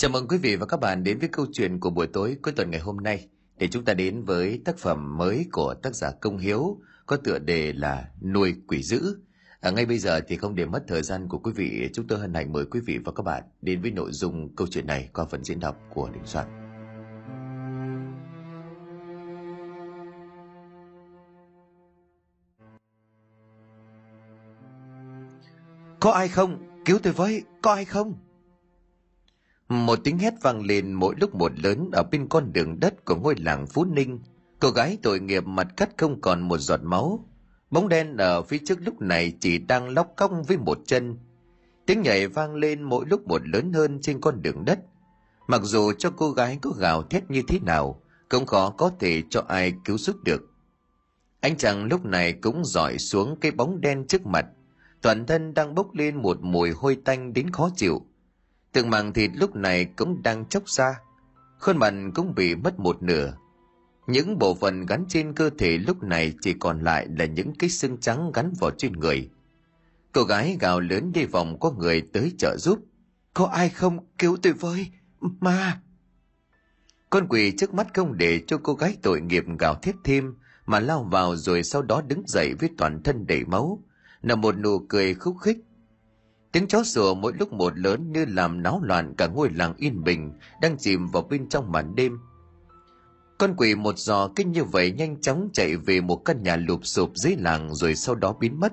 Chào mừng quý vị và các bạn đến với câu chuyện của buổi tối cuối tuần ngày hôm nay để chúng ta đến với tác phẩm mới của tác giả Công Hiếu có tựa đề là Nuôi quỷ dữ. À, ngay bây giờ thì không để mất thời gian của quý vị, chúng tôi hân hạnh mời quý vị và các bạn đến với nội dung câu chuyện này qua phần diễn đọc của Đình Soạn. Có ai không? Cứu tôi với, có ai không? Một tiếng hét vang lên mỗi lúc một lớn ở bên con đường đất của ngôi làng Phú Ninh. Cô gái tội nghiệp mặt cắt không còn một giọt máu. Bóng đen ở phía trước lúc này chỉ đang lóc cong với một chân. Tiếng nhảy vang lên mỗi lúc một lớn hơn trên con đường đất. Mặc dù cho cô gái có gào thét như thế nào, cũng khó có thể cho ai cứu giúp được. Anh chàng lúc này cũng dọi xuống cái bóng đen trước mặt. Toàn thân đang bốc lên một mùi hôi tanh đến khó chịu Từng màng thịt lúc này cũng đang chốc ra. Khuôn mặt cũng bị mất một nửa. Những bộ phận gắn trên cơ thể lúc này chỉ còn lại là những cái xương trắng gắn vào trên người. Cô gái gào lớn đi vòng có người tới trợ giúp. Có ai không cứu tôi với? Ma! Con quỷ trước mắt không để cho cô gái tội nghiệp gào thét thêm mà lao vào rồi sau đó đứng dậy với toàn thân đầy máu, là một nụ cười khúc khích Tiếng chó sủa mỗi lúc một lớn như làm náo loạn cả ngôi làng yên bình đang chìm vào bên trong màn đêm. Con quỷ một giò kinh như vậy nhanh chóng chạy về một căn nhà lụp sụp dưới làng rồi sau đó biến mất.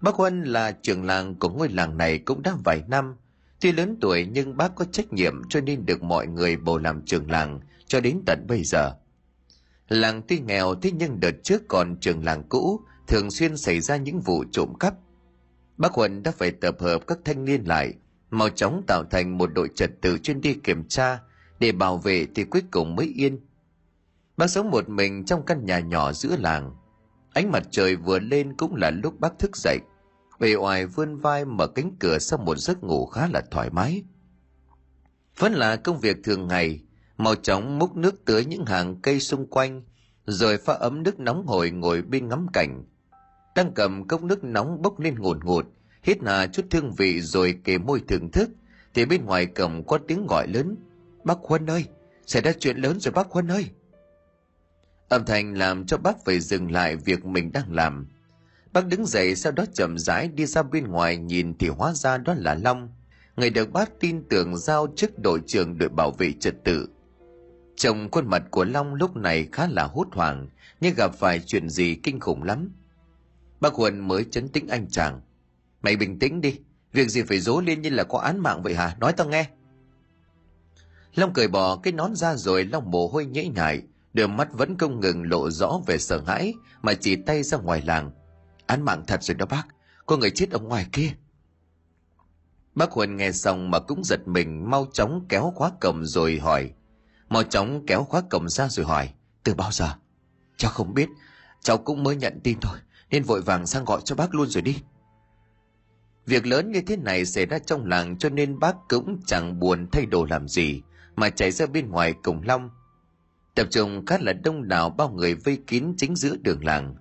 Bác Huân là trưởng làng của ngôi làng này cũng đã vài năm. Tuy lớn tuổi nhưng bác có trách nhiệm cho nên được mọi người bầu làm trưởng làng cho đến tận bây giờ. Làng tuy nghèo thế nhưng đợt trước còn trường làng cũ, thường xuyên xảy ra những vụ trộm cắp Bác Huân đã phải tập hợp các thanh niên lại, mau chóng tạo thành một đội trật tự chuyên đi kiểm tra để bảo vệ thì cuối cùng mới yên. Bác sống một mình trong căn nhà nhỏ giữa làng. Ánh mặt trời vừa lên cũng là lúc bác thức dậy. Bề ngoài vươn vai mở cánh cửa sau một giấc ngủ khá là thoải mái. Vẫn là công việc thường ngày, mau chóng múc nước tưới những hàng cây xung quanh, rồi pha ấm nước nóng hổi ngồi bên ngắm cảnh, đang cầm cốc nước nóng bốc lên ngột ngột hít hà chút thương vị rồi kề môi thưởng thức. Thì bên ngoài cổng có tiếng gọi lớn bác huân ơi xảy ra chuyện lớn rồi bác huân ơi. Âm thanh làm cho bác phải dừng lại việc mình đang làm. Bác đứng dậy sau đó chậm rãi đi ra bên ngoài nhìn thì hóa ra đó là long người được bác tin tưởng giao chức đội trưởng đội bảo vệ trật tự. Trông khuôn mặt của Long lúc này khá là hốt hoảng, nhưng gặp phải chuyện gì kinh khủng lắm. Bác Huân mới chấn tĩnh anh chàng. Mày bình tĩnh đi, việc gì phải dối lên như là có án mạng vậy hả? Nói tao nghe. Long cười bỏ cái nón ra rồi Long mồ hôi nhễ nhại, đôi mắt vẫn không ngừng lộ rõ về sợ hãi mà chỉ tay ra ngoài làng. Án mạng thật rồi đó bác, có người chết ở ngoài kia. Bác Huân nghe xong mà cũng giật mình mau chóng kéo khóa cầm rồi hỏi. Mau chóng kéo khóa cầm ra rồi hỏi. Từ bao giờ? Cháu không biết, cháu cũng mới nhận tin thôi nên vội vàng sang gọi cho bác luôn rồi đi. Việc lớn như thế này xảy ra trong làng cho nên bác cũng chẳng buồn thay đồ làm gì, mà chạy ra bên ngoài cổng long. Tập trung khá là đông đảo bao người vây kín chính giữa đường làng.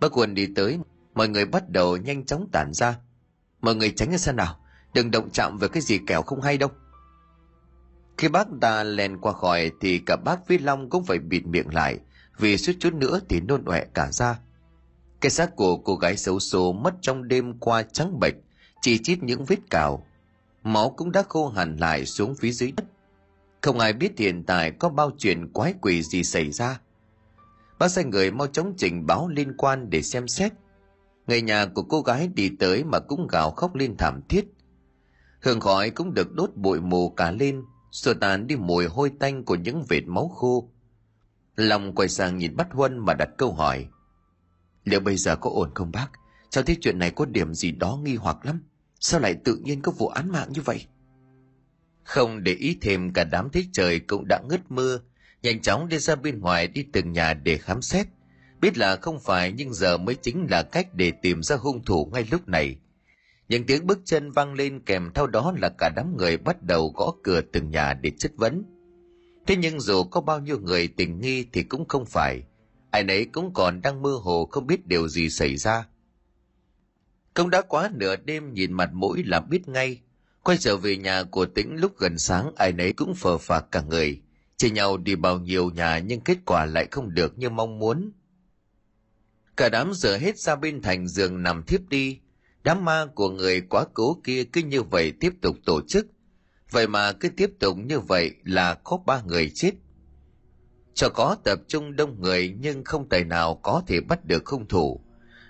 Bác quân đi tới, mọi người bắt đầu nhanh chóng tản ra. Mọi người tránh ra xa nào? Đừng động chạm vào cái gì kẻo không hay đâu. Khi bác ta lèn qua khỏi thì cả bác với long cũng phải bịt miệng lại, vì suýt chút nữa thì nôn ọe cả ra cái xác của cô gái xấu xố mất trong đêm qua trắng bệch, chỉ chít những vết cào. Máu cũng đã khô hẳn lại xuống phía dưới đất. Không ai biết hiện tại có bao chuyện quái quỷ gì xảy ra. Bác sai người mau chóng trình báo liên quan để xem xét. Người nhà của cô gái đi tới mà cũng gào khóc lên thảm thiết. Hương khói cũng được đốt bụi mù cả lên, xua tàn đi mùi hôi tanh của những vệt máu khô. Lòng quay sang nhìn bắt Huân mà đặt câu hỏi. Liệu bây giờ có ổn không bác? Cháu thấy chuyện này có điểm gì đó nghi hoặc lắm. Sao lại tự nhiên có vụ án mạng như vậy? Không để ý thêm, cả đám thấy trời cũng đã ngất mưa. Nhanh chóng đi ra bên ngoài đi từng nhà để khám xét. Biết là không phải, nhưng giờ mới chính là cách để tìm ra hung thủ ngay lúc này. Những tiếng bước chân vang lên kèm theo đó là cả đám người bắt đầu gõ cửa từng nhà để chất vấn. Thế nhưng dù có bao nhiêu người tình nghi thì cũng không phải – ai nấy cũng còn đang mơ hồ không biết điều gì xảy ra. Công đã quá nửa đêm nhìn mặt mũi là biết ngay, Quay trở về nhà của tĩnh lúc gần sáng ai nấy cũng phờ phạc cả người. Chia nhau đi bao nhiêu nhà nhưng kết quả lại không được như mong muốn. Cả đám giờ hết ra bên thành giường nằm thiếp đi. Đám ma của người quá cố kia cứ như vậy tiếp tục tổ chức. Vậy mà cứ tiếp tục như vậy là có ba người chết. Cho có tập trung đông người nhưng không tài nào có thể bắt được hung thủ.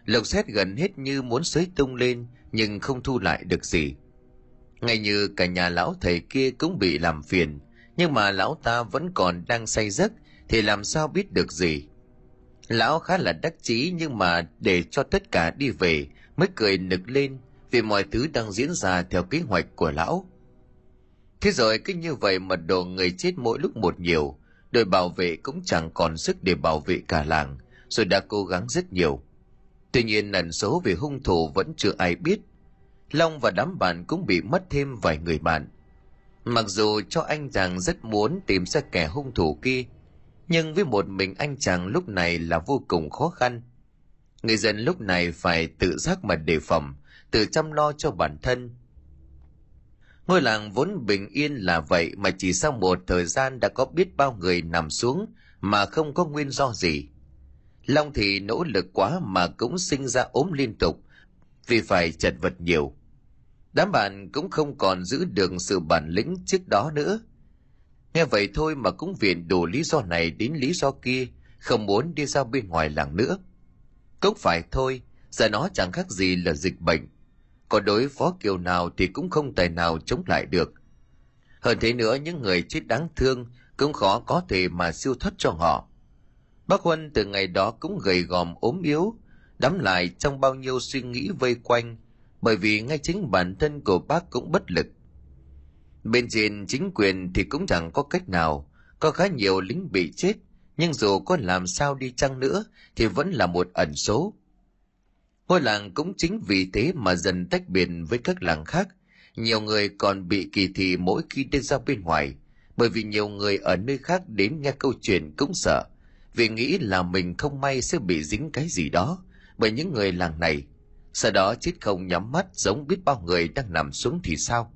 Lộc xét gần hết như muốn xới tung lên nhưng không thu lại được gì. Ngay như cả nhà lão thầy kia cũng bị làm phiền, nhưng mà lão ta vẫn còn đang say giấc thì làm sao biết được gì. Lão khá là đắc chí nhưng mà để cho tất cả đi về mới cười nực lên vì mọi thứ đang diễn ra theo kế hoạch của lão. Thế rồi cứ như vậy mật độ người chết mỗi lúc một nhiều, đội bảo vệ cũng chẳng còn sức để bảo vệ cả làng, rồi đã cố gắng rất nhiều. Tuy nhiên ẩn số về hung thủ vẫn chưa ai biết. Long và đám bạn cũng bị mất thêm vài người bạn. Mặc dù cho anh chàng rất muốn tìm ra kẻ hung thủ kia, nhưng với một mình anh chàng lúc này là vô cùng khó khăn. Người dân lúc này phải tự giác mà đề phòng, tự chăm lo cho bản thân. Ngôi làng vốn bình yên là vậy mà chỉ sau một thời gian đã có biết bao người nằm xuống mà không có nguyên do gì. Long thì nỗ lực quá mà cũng sinh ra ốm liên tục vì phải chật vật nhiều. Đám bạn cũng không còn giữ được sự bản lĩnh trước đó nữa. Nghe vậy thôi mà cũng viện đủ lý do này đến lý do kia, không muốn đi ra bên ngoài làng nữa. Cũng phải thôi, giờ nó chẳng khác gì là dịch bệnh có đối phó kiểu nào thì cũng không tài nào chống lại được. Hơn thế nữa những người chết đáng thương cũng khó có thể mà siêu thoát cho họ. Bác Huân từ ngày đó cũng gầy gòm ốm yếu, đắm lại trong bao nhiêu suy nghĩ vây quanh, bởi vì ngay chính bản thân của bác cũng bất lực. Bên trên chính quyền thì cũng chẳng có cách nào, có khá nhiều lính bị chết, nhưng dù có làm sao đi chăng nữa thì vẫn là một ẩn số. Ngôi làng cũng chính vì thế mà dần tách biệt với các làng khác, nhiều người còn bị kỳ thị mỗi khi đi ra bên ngoài, bởi vì nhiều người ở nơi khác đến nghe câu chuyện cũng sợ, vì nghĩ là mình không may sẽ bị dính cái gì đó bởi những người làng này. Sau đó chết không nhắm mắt giống biết bao người đang nằm xuống thì sao?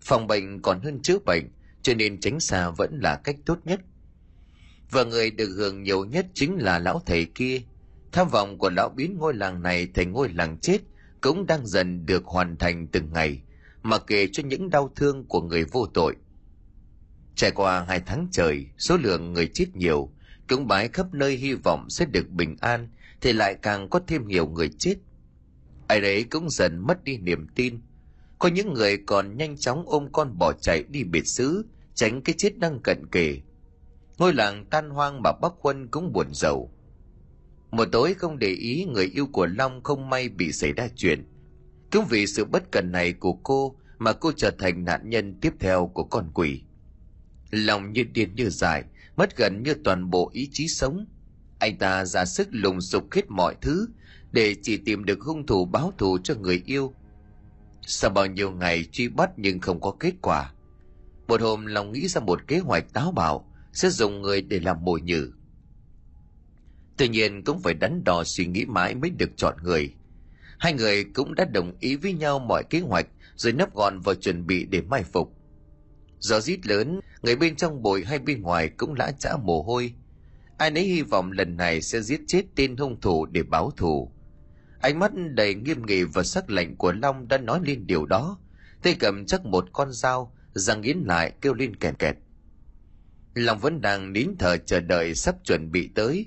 Phòng bệnh còn hơn chữa bệnh cho nên tránh xa vẫn là cách tốt nhất. Và người được hưởng nhiều nhất chính là lão thầy kia tham vọng của lão biến ngôi làng này thành ngôi làng chết, cũng đang dần được hoàn thành từng ngày, mà kể cho những đau thương của người vô tội. Trải qua hai tháng trời, số lượng người chết nhiều cúng bái khắp nơi hy vọng sẽ được bình an, thì lại càng có thêm nhiều người chết. Ai đấy cũng dần mất đi niềm tin. Có những người còn nhanh chóng ôm con bỏ chạy đi biệt xứ, tránh cái chết đang cận kề. Ngôi làng tan hoang mà bắc quân cũng buồn rầu một tối không để ý người yêu của long không may bị xảy ra chuyện. Cũng vì sự bất cần này của cô mà cô trở thành nạn nhân tiếp theo của con quỷ. Lòng như điên như dại, mất gần như toàn bộ ý chí sống. Anh ta ra sức lùng sục hết mọi thứ để chỉ tìm được hung thủ báo thù cho người yêu. Sau bao nhiêu ngày truy bắt nhưng không có kết quả. Một hôm lòng nghĩ ra một kế hoạch táo bạo, sẽ dùng người để làm mồi nhử tuy nhiên cũng phải đắn đo suy nghĩ mãi mới được chọn người. Hai người cũng đã đồng ý với nhau mọi kế hoạch, rồi nấp gọn vào chuẩn bị để mai phục. Gió rít lớn, người bên trong bồi hay bên ngoài cũng lã chã mồ hôi. Ai nấy hy vọng lần này sẽ giết chết tên hung thủ để báo thù. Ánh mắt đầy nghiêm nghị và sắc lạnh của long đã nói lên điều đó. Tay cầm chắc một con dao răng nghiến lại kêu lên kẹt kẹt. Long vẫn đang nín thở chờ đợi sắp chuẩn bị tới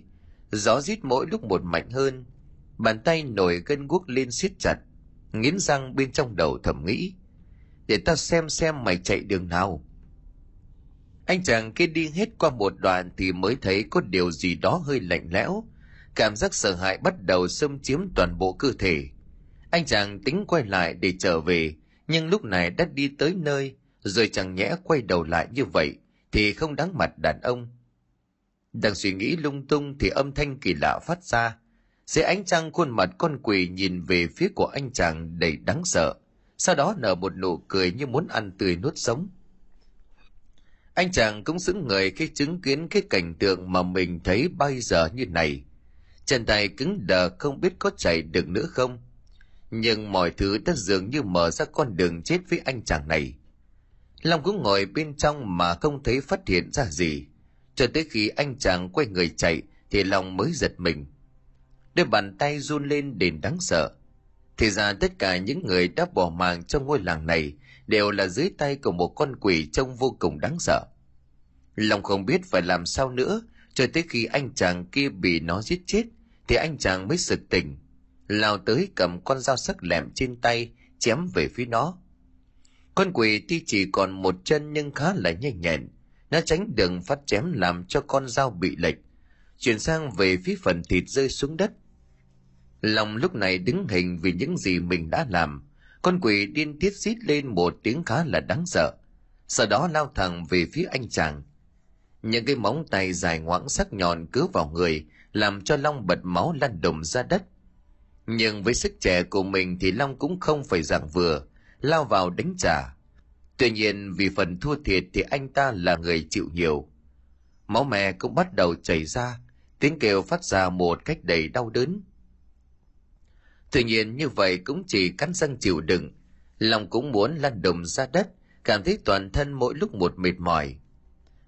gió rít mỗi lúc một mạnh hơn. Bàn tay nổi gân guốc lên siết chặt, nghiến răng bên trong đầu thầm nghĩ, để ta xem xem mày chạy đường nào. Anh chàng kia đi hết qua một đoạn thì mới thấy có điều gì đó hơi lạnh lẽo. Cảm giác sợ hãi bắt đầu xâm chiếm toàn bộ cơ thể. Anh chàng tính quay lại để trở về, nhưng lúc này đã đi tới nơi, rồi chẳng nhẽ quay đầu lại như vậy, thì không đáng mặt đàn ông đang suy nghĩ lung tung thì âm thanh kỳ lạ phát ra. Dưới ánh trăng khuôn mặt con quỷ nhìn về phía của anh chàng đầy đáng sợ. Sau đó nở một nụ cười như muốn ăn tươi nuốt sống. Anh chàng cũng xứng người khi chứng kiến cái cảnh tượng mà mình thấy bây giờ như này. Chân tay cứng đờ không biết có chạy được nữa không? Nhưng mọi thứ đã dường như mở ra con đường chết với anh chàng này. Long cũng ngồi bên trong mà không thấy phát hiện ra gì cho tới khi anh chàng quay người chạy thì lòng mới giật mình. Đôi bàn tay run lên đến đáng sợ. Thì ra tất cả những người đã bỏ mạng trong ngôi làng này đều là dưới tay của một con quỷ trông vô cùng đáng sợ. Lòng không biết phải làm sao nữa, cho tới khi anh chàng kia bị nó giết chết thì anh chàng mới sực tỉnh, lao tới cầm con dao sắc lẹm trên tay, chém về phía nó. Con quỷ tuy chỉ còn một chân nhưng khá là nhanh nhẹn nó tránh đường phát chém làm cho con dao bị lệch. Chuyển sang về phía phần thịt rơi xuống đất. Lòng lúc này đứng hình vì những gì mình đã làm. Con quỷ điên tiết xít lên một tiếng khá là đáng sợ. Sau đó lao thẳng về phía anh chàng. Những cái móng tay dài ngoãng sắc nhọn cứ vào người, làm cho long bật máu lăn đùng ra đất. Nhưng với sức trẻ của mình thì long cũng không phải dạng vừa, lao vào đánh trả tuy nhiên, vì phần thua thiệt thì anh ta là người chịu nhiều. Máu mè cũng bắt đầu chảy ra, tiếng kêu phát ra một cách đầy đau đớn. Tuy nhiên, như vậy cũng chỉ cắn răng chịu đựng. Lòng cũng muốn lăn đùng ra đất, cảm thấy toàn thân mỗi lúc một mệt mỏi.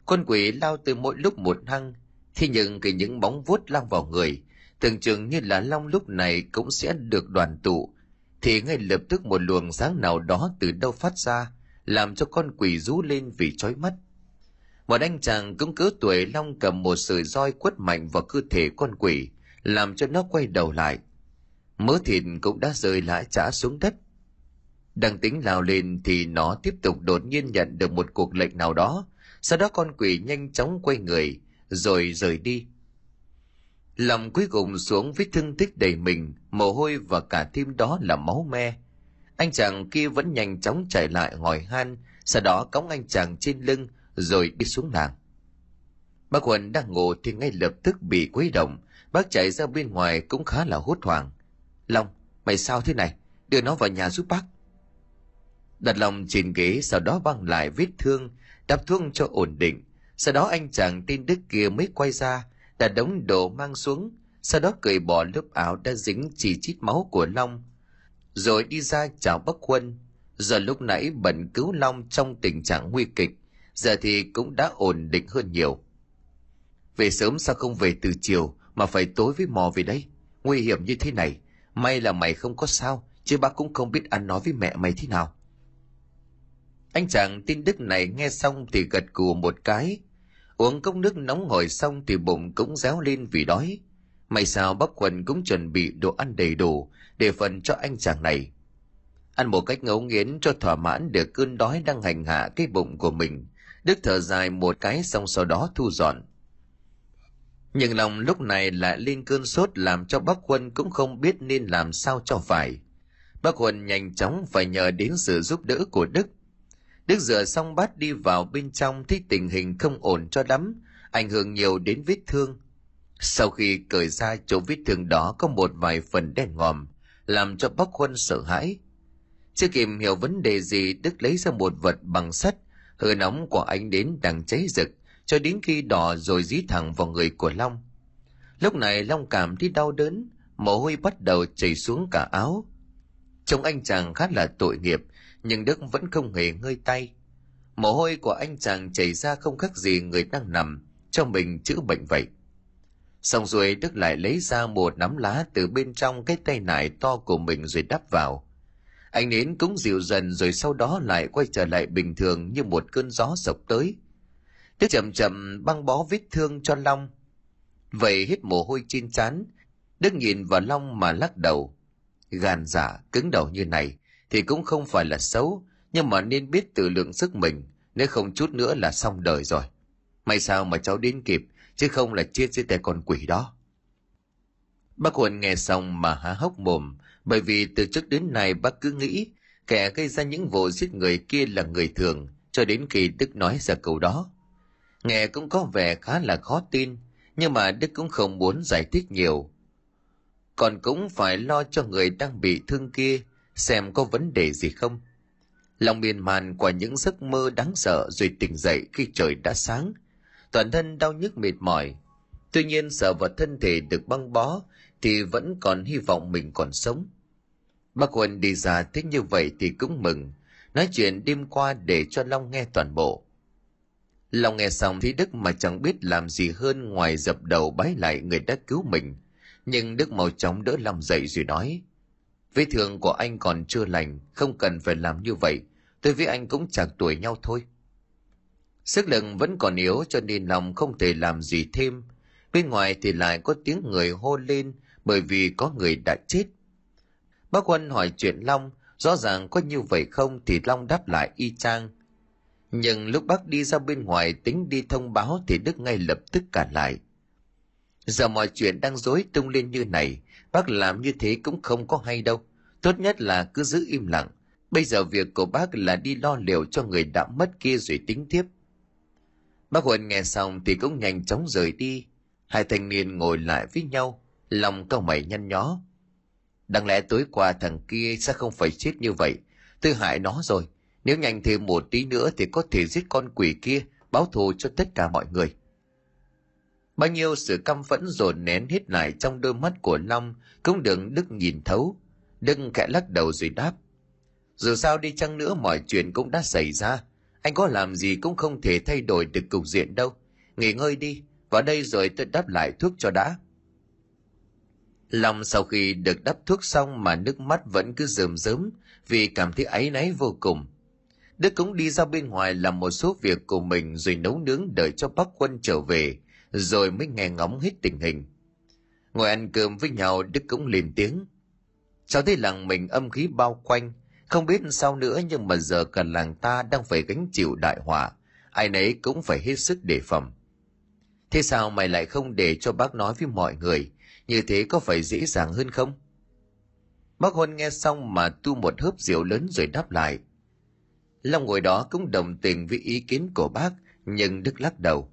Con quỷ lao từ mỗi lúc một hăng, thế nhưng cái những bóng vuốt lao vào người, tưởng chừng như là long lúc này cũng sẽ được đoàn tụ, thì ngay lập tức một luồng sáng nào đó từ đâu phát ra làm cho con quỷ rú lên vì chói mắt. Một anh chàng cũng cứ tuổi long cầm một sợi roi quất mạnh vào cơ thể con quỷ, làm cho nó quay đầu lại. Mớ thịt cũng đã rơi lã trả xuống đất. Đang tính lao lên thì nó tiếp tục đột nhiên nhận được một cuộc lệnh nào đó. Sau đó con quỷ nhanh chóng quay người, rồi rời đi. Lòng cuối cùng xuống vết thương tích đầy mình, mồ hôi và cả tim đó là máu me anh chàng kia vẫn nhanh chóng chạy lại hỏi han, sau đó cõng anh chàng trên lưng, rồi đi xuống làng. Bác huân đang ngủ thì ngay lập tức bị quấy động. Bác chạy ra bên ngoài cũng khá là hốt hoảng. Long, mày sao thế này? Đưa nó vào nhà giúp bác. Đặt lòng trên ghế, sau đó băng lại vết thương đắp thuốc cho ổn định. Sau đó anh chàng tin đức kia mới quay ra, đặt đống đồ mang xuống. Sau đó cởi bỏ lớp áo đã dính chỉ chít máu của long rồi đi ra chào bắc quân giờ lúc nãy bận cứu long trong tình trạng nguy kịch, giờ thì cũng đã ổn định hơn nhiều. Về sớm sao không về từ chiều mà phải tối với mò về đây? Nguy hiểm như thế này, may là mày không có sao, chứ bác cũng không biết ăn nói với mẹ mày thế nào. Anh chàng tin đức này nghe xong thì gật cù một cái. Uống cốc nước nóng ngồi xong thì bụng cũng réo lên vì đói may sao bác quần cũng chuẩn bị đồ ăn đầy đủ để phần cho anh chàng này. Ăn một cách ngấu nghiến cho thỏa mãn được cơn đói đang hành hạ cái bụng của mình, đức thở dài một cái xong sau đó thu dọn. Nhưng lòng lúc này lại lên cơn sốt làm cho bác quân cũng không biết nên làm sao cho phải. Bác quân nhanh chóng phải nhờ đến sự giúp đỡ của đức. Đức rửa xong bát đi vào bên trong thấy tình hình không ổn cho lắm, ảnh hưởng nhiều đến vết thương sau khi cởi ra chỗ vết thương đó có một vài phần đen ngòm, làm cho bác huân sợ hãi. Chưa kịp hiểu vấn đề gì, đức lấy ra một vật bằng sắt hơi nóng của anh đến đang cháy rực, cho đến khi đỏ rồi dí thẳng vào người của long. Lúc này long cảm thấy đau đớn, mồ hôi bắt đầu chảy xuống cả áo. Trông anh chàng khá là tội nghiệp, nhưng đức vẫn không hề ngơi tay. Mồ hôi của anh chàng chảy ra không khác gì người đang nằm, cho mình chữa bệnh vậy xong rồi đức lại lấy ra một nắm lá từ bên trong cái tay nải to của mình rồi đắp vào. Anh nến cũng dịu dần rồi sau đó lại quay trở lại bình thường như một cơn gió sộc tới. Đức chậm chậm băng bó vết thương cho long. Vậy hết mồ hôi trên trán, đức nhìn vào long mà lắc đầu. Gan giả cứng đầu như này thì cũng không phải là xấu, nhưng mà nên biết tự lượng sức mình, nếu không chút nữa là xong đời rồi. May sao mà cháu đến kịp chứ không là chết dưới tay con quỷ đó. Bác huân nghe xong mà há hốc mồm, bởi vì từ trước đến nay bác cứ nghĩ kẻ gây ra những vụ giết người kia là người thường, cho đến khi đức nói ra câu đó. Nghe cũng có vẻ khá là khó tin, nhưng mà đức cũng không muốn giải thích nhiều. Còn cũng phải lo cho người đang bị thương kia, xem có vấn đề gì không. Lòng miên man qua những giấc mơ đáng sợ rồi tỉnh dậy khi trời đã sáng toàn thân đau nhức mệt mỏi tuy nhiên sợ vật thân thể được băng bó thì vẫn còn hy vọng mình còn sống Bác Huân đi ra thích như vậy thì cũng mừng, nói chuyện đêm qua để cho Long nghe toàn bộ. Long nghe xong thì Đức mà chẳng biết làm gì hơn ngoài dập đầu bái lại người đã cứu mình. Nhưng Đức mau chóng đỡ Long dậy rồi nói, Vết thương của anh còn chưa lành, không cần phải làm như vậy. Tôi với anh cũng chẳng tuổi nhau thôi. Sức lực vẫn còn yếu cho nên lòng không thể làm gì thêm. Bên ngoài thì lại có tiếng người hô lên bởi vì có người đã chết. Bác Quân hỏi chuyện Long, rõ ràng có như vậy không thì Long đáp lại y chang. Nhưng lúc bác đi ra bên ngoài tính đi thông báo thì Đức ngay lập tức cản lại. Giờ mọi chuyện đang rối tung lên như này, bác làm như thế cũng không có hay đâu. Tốt nhất là cứ giữ im lặng. Bây giờ việc của bác là đi lo liệu cho người đã mất kia rồi tính tiếp. Bác Huân nghe xong thì cũng nhanh chóng rời đi. Hai thanh niên ngồi lại với nhau, lòng cao mày nhăn nhó. Đáng lẽ tối qua thằng kia sẽ không phải chết như vậy. Tôi hại nó rồi. Nếu nhanh thêm một tí nữa thì có thể giết con quỷ kia, báo thù cho tất cả mọi người. Bao nhiêu sự căm phẫn dồn nén hết lại trong đôi mắt của Long cũng đừng Đức nhìn thấu. Đức khẽ lắc đầu rồi đáp. Dù sao đi chăng nữa mọi chuyện cũng đã xảy ra. Anh có làm gì cũng không thể thay đổi được cục diện đâu. Nghỉ ngơi đi, vào đây rồi tôi đắp lại thuốc cho đã. Long sau khi được đắp thuốc xong mà nước mắt vẫn cứ rơm rớm vì cảm thấy áy náy vô cùng. Đức cũng đi ra bên ngoài làm một số việc của mình rồi nấu nướng đợi cho bác quân trở về, rồi mới nghe ngóng hết tình hình. Ngồi ăn cơm với nhau Đức cũng lên tiếng. Cháu thấy làng mình âm khí bao quanh, không biết sao nữa nhưng mà giờ cả làng ta đang phải gánh chịu đại họa, ai nấy cũng phải hết sức đề phòng. Thế sao mày lại không để cho bác nói với mọi người, như thế có phải dễ dàng hơn không? Bác Huân nghe xong mà tu một hớp rượu lớn rồi đáp lại. Long ngồi đó cũng đồng tình với ý kiến của bác, nhưng Đức lắc đầu.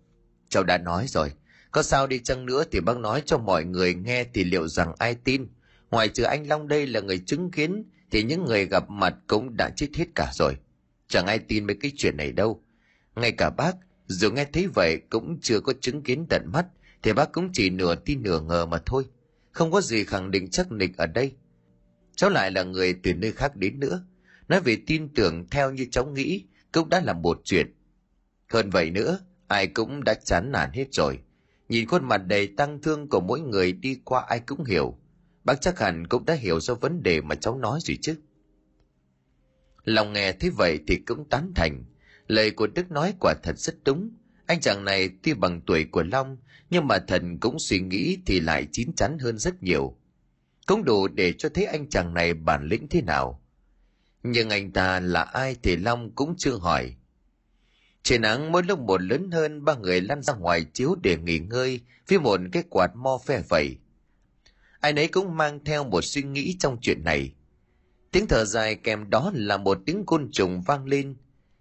Cháu đã nói rồi, có sao đi chăng nữa thì bác nói cho mọi người nghe thì liệu rằng ai tin. Ngoài trừ anh Long đây là người chứng kiến, thì những người gặp mặt cũng đã chết hết cả rồi. Chẳng ai tin mấy cái chuyện này đâu. Ngay cả bác, dù nghe thấy vậy cũng chưa có chứng kiến tận mắt, thì bác cũng chỉ nửa tin nửa ngờ mà thôi. Không có gì khẳng định chắc nịch ở đây. Cháu lại là người từ nơi khác đến nữa. Nói về tin tưởng theo như cháu nghĩ cũng đã là một chuyện. Hơn vậy nữa, ai cũng đã chán nản hết rồi. Nhìn khuôn mặt đầy tăng thương của mỗi người đi qua ai cũng hiểu. Bác chắc hẳn cũng đã hiểu ra vấn đề mà cháu nói rồi chứ. Lòng nghe thế vậy thì cũng tán thành. Lời của Đức nói quả thật rất đúng. Anh chàng này tuy bằng tuổi của Long, nhưng mà thần cũng suy nghĩ thì lại chín chắn hơn rất nhiều. Cũng đủ để cho thấy anh chàng này bản lĩnh thế nào. Nhưng anh ta là ai thì Long cũng chưa hỏi. Trời nắng mỗi lúc một lớn hơn ba người lăn ra ngoài chiếu để nghỉ ngơi với một cái quạt mo phe phẩy. Ai nấy cũng mang theo một suy nghĩ trong chuyện này. Tiếng thở dài kèm đó là một tiếng côn trùng vang lên.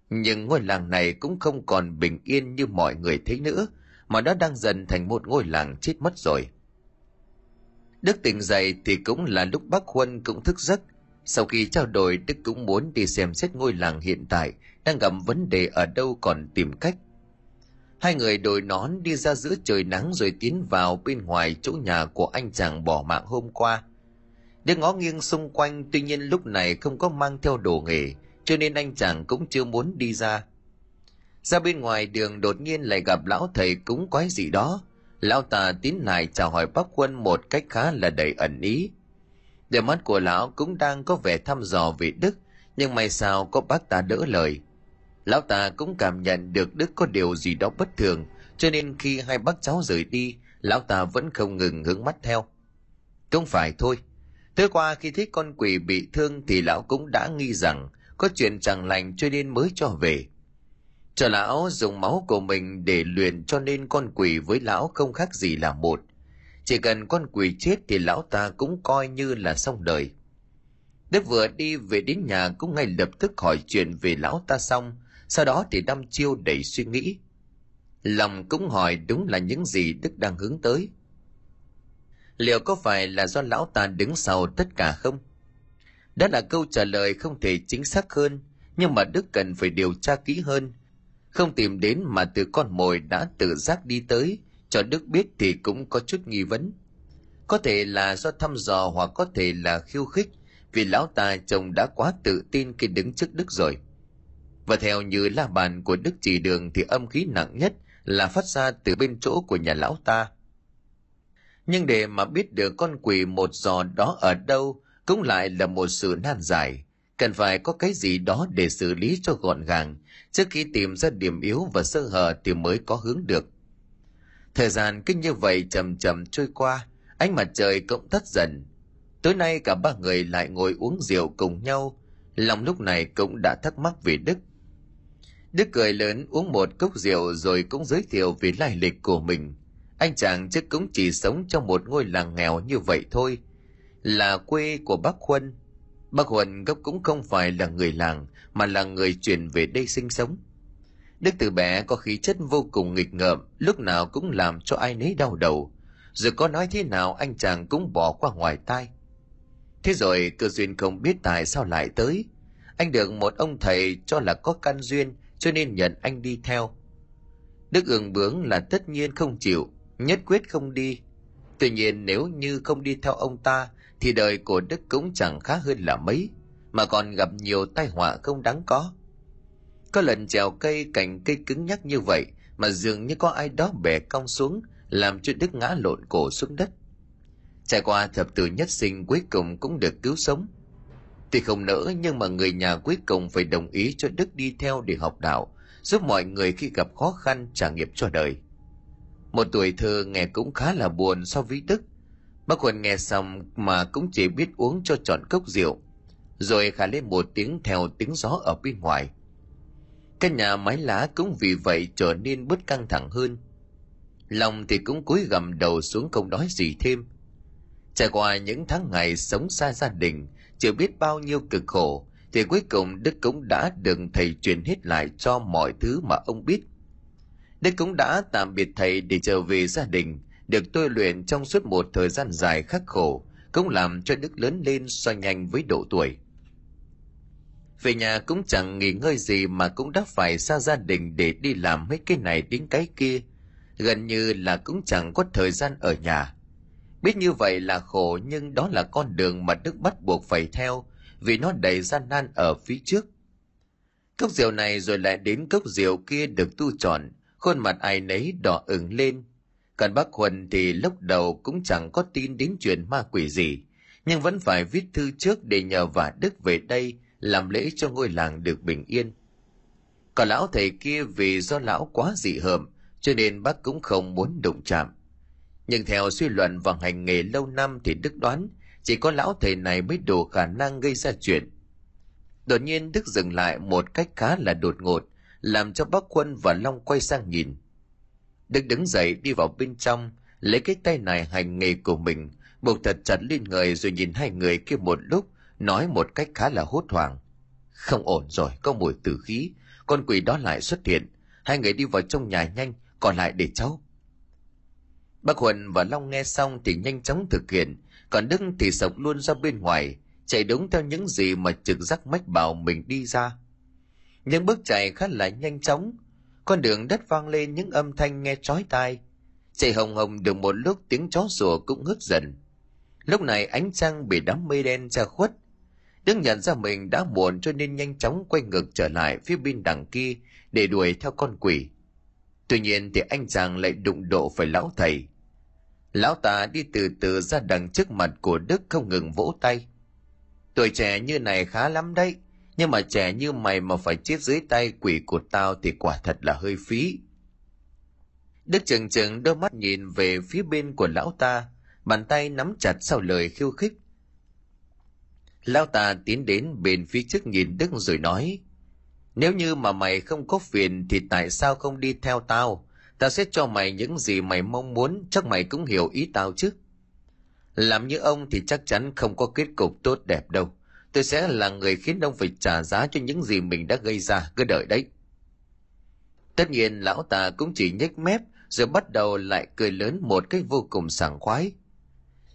Nhưng ngôi làng này cũng không còn bình yên như mọi người thấy nữa, mà nó đang dần thành một ngôi làng chết mất rồi. Đức tỉnh dậy thì cũng là lúc bác Huân cũng thức giấc. Sau khi trao đổi, Đức cũng muốn đi xem xét ngôi làng hiện tại đang gặp vấn đề ở đâu còn tìm cách. Hai người đội nón đi ra giữa trời nắng rồi tiến vào bên ngoài chỗ nhà của anh chàng bỏ mạng hôm qua. Đứa ngó nghiêng xung quanh tuy nhiên lúc này không có mang theo đồ nghề cho nên anh chàng cũng chưa muốn đi ra. Ra bên ngoài đường đột nhiên lại gặp lão thầy cúng quái gì đó. Lão ta tiến lại chào hỏi bác quân một cách khá là đầy ẩn ý. Đôi mắt của lão cũng đang có vẻ thăm dò về Đức, nhưng may sao có bác ta đỡ lời. Lão ta cũng cảm nhận được Đức có điều gì đó bất thường, cho nên khi hai bác cháu rời đi, lão ta vẫn không ngừng hướng mắt theo. Không phải thôi. Tối qua khi thấy con quỷ bị thương thì lão cũng đã nghi rằng có chuyện chẳng lành cho nên mới cho về. Cho lão dùng máu của mình để luyện cho nên con quỷ với lão không khác gì là một. Chỉ cần con quỷ chết thì lão ta cũng coi như là xong đời. Đức vừa đi về đến nhà cũng ngay lập tức hỏi chuyện về lão ta xong, sau đó thì đăm chiêu đầy suy nghĩ. Lòng cũng hỏi đúng là những gì Đức đang hướng tới. Liệu có phải là do lão ta đứng sau tất cả không? Đó là câu trả lời không thể chính xác hơn, nhưng mà Đức cần phải điều tra kỹ hơn. Không tìm đến mà từ con mồi đã tự giác đi tới, cho Đức biết thì cũng có chút nghi vấn. Có thể là do thăm dò hoặc có thể là khiêu khích, vì lão ta chồng đã quá tự tin khi đứng trước Đức rồi. Và theo như la bàn của Đức chỉ đường thì âm khí nặng nhất là phát ra từ bên chỗ của nhà lão ta. Nhưng để mà biết được con quỷ một giò đó ở đâu cũng lại là một sự nan giải. Cần phải có cái gì đó để xử lý cho gọn gàng, trước khi tìm ra điểm yếu và sơ hở thì mới có hướng được. Thời gian cứ như vậy chậm chậm trôi qua, ánh mặt trời cũng tắt dần. Tối nay cả ba người lại ngồi uống rượu cùng nhau, lòng lúc này cũng đã thắc mắc về Đức. Đức cười lớn uống một cốc rượu rồi cũng giới thiệu về lai lịch của mình. Anh chàng trước cũng chỉ sống trong một ngôi làng nghèo như vậy thôi, là quê của bác Huân. Bác Huân gốc cũng không phải là người làng, mà là người chuyển về đây sinh sống. Đức từ bé có khí chất vô cùng nghịch ngợm, lúc nào cũng làm cho ai nấy đau đầu. Dù có nói thế nào anh chàng cũng bỏ qua ngoài tai. Thế rồi cơ duyên không biết tại sao lại tới. Anh được một ông thầy cho là có căn duyên cho nên nhận anh đi theo. Đức ương bướng là tất nhiên không chịu, nhất quyết không đi. Tuy nhiên nếu như không đi theo ông ta thì đời của Đức cũng chẳng khá hơn là mấy, mà còn gặp nhiều tai họa không đáng có. Có lần trèo cây cành cây cứng nhắc như vậy mà dường như có ai đó bẻ cong xuống làm cho Đức ngã lộn cổ xuống đất. Trải qua thập tử nhất sinh cuối cùng cũng được cứu sống. Tuy không nỡ nhưng mà người nhà cuối cùng phải đồng ý cho Đức đi theo để học đạo, giúp mọi người khi gặp khó khăn trả nghiệp cho đời. Một tuổi thơ nghe cũng khá là buồn so với Đức. Bác Huân nghe xong mà cũng chỉ biết uống cho trọn cốc rượu, rồi khả lên một tiếng theo tiếng gió ở bên ngoài. Căn nhà mái lá cũng vì vậy trở nên bớt căng thẳng hơn. Lòng thì cũng cúi gầm đầu xuống không nói gì thêm. Trải qua những tháng ngày sống xa gia đình, chưa biết bao nhiêu cực khổ, thì cuối cùng Đức cũng đã được thầy truyền hết lại cho mọi thứ mà ông biết. Đức cũng đã tạm biệt thầy để trở về gia đình, được tôi luyện trong suốt một thời gian dài khắc khổ, cũng làm cho Đức lớn lên so nhanh với độ tuổi. Về nhà cũng chẳng nghỉ ngơi gì mà cũng đã phải xa gia đình để đi làm mấy cái này đến cái kia. Gần như là cũng chẳng có thời gian ở nhà. Biết như vậy là khổ nhưng đó là con đường mà Đức bắt buộc phải theo vì nó đầy gian nan ở phía trước. Cốc rượu này rồi lại đến cốc rượu kia được tu tròn, khuôn mặt ai nấy đỏ ửng lên. Còn bác Huân thì lúc đầu cũng chẳng có tin đến chuyện ma quỷ gì, nhưng vẫn phải viết thư trước để nhờ vả Đức về đây làm lễ cho ngôi làng được bình yên. Còn lão thầy kia vì do lão quá dị hợm, cho nên bác cũng không muốn đụng chạm. Nhưng theo suy luận và hành nghề lâu năm thì Đức đoán chỉ có lão thầy này mới đủ khả năng gây ra chuyện. Đột nhiên Đức dừng lại một cách khá là đột ngột, làm cho bác quân và Long quay sang nhìn. Đức đứng dậy đi vào bên trong, lấy cái tay này hành nghề của mình, buộc thật chặt lên người rồi nhìn hai người kia một lúc, nói một cách khá là hốt hoảng. Không ổn rồi, có mùi tử khí, con quỷ đó lại xuất hiện. Hai người đi vào trong nhà nhanh, còn lại để cháu. Bác Huân và Long nghe xong thì nhanh chóng thực hiện, còn Đức thì sống luôn ra bên ngoài, chạy đúng theo những gì mà trực giác mách bảo mình đi ra. Những bước chạy khá là nhanh chóng, con đường đất vang lên những âm thanh nghe chói tai. Chạy hồng hồng được một lúc tiếng chó sủa cũng ngớt dần. Lúc này ánh trăng bị đám mây đen che khuất. Đức nhận ra mình đã muộn cho nên nhanh chóng quay ngược trở lại phía bên đằng kia để đuổi theo con quỷ. Tuy nhiên thì anh chàng lại đụng độ phải lão thầy. Lão ta đi từ từ ra đằng trước mặt của Đức không ngừng vỗ tay. Tuổi trẻ như này khá lắm đấy, nhưng mà trẻ như mày mà phải chết dưới tay quỷ của tao thì quả thật là hơi phí. Đức chừng chừng đôi mắt nhìn về phía bên của lão ta, bàn tay nắm chặt sau lời khiêu khích. Lão ta tiến đến bên phía trước nhìn Đức rồi nói, nếu như mà mày không có phiền thì tại sao không đi theo tao? Tao sẽ cho mày những gì mày mong muốn, chắc mày cũng hiểu ý tao chứ. Làm như ông thì chắc chắn không có kết cục tốt đẹp đâu. Tôi sẽ là người khiến ông phải trả giá cho những gì mình đã gây ra, cứ đợi đấy. Tất nhiên lão ta cũng chỉ nhếch mép rồi bắt đầu lại cười lớn một cách vô cùng sảng khoái.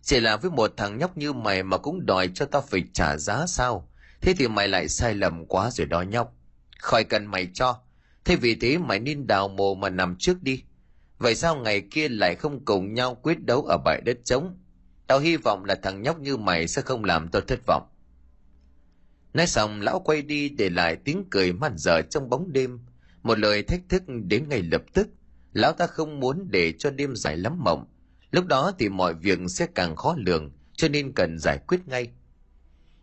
Chỉ là với một thằng nhóc như mày mà cũng đòi cho tao phải trả giá sao? Thế thì mày lại sai lầm quá rồi đó nhóc. Khỏi cần mày cho. Thế vì thế mày nên đào mồ mà nằm trước đi. Vậy sao ngày kia lại không cùng nhau quyết đấu ở bãi đất trống? Tao hy vọng là thằng nhóc như mày sẽ không làm tao thất vọng. Nói xong, lão quay đi để lại tiếng cười man dở trong bóng đêm. Một lời thách thức đến ngay lập tức. Lão ta không muốn để cho đêm dài lắm mộng. Lúc đó thì mọi việc sẽ càng khó lường, cho nên cần giải quyết ngay.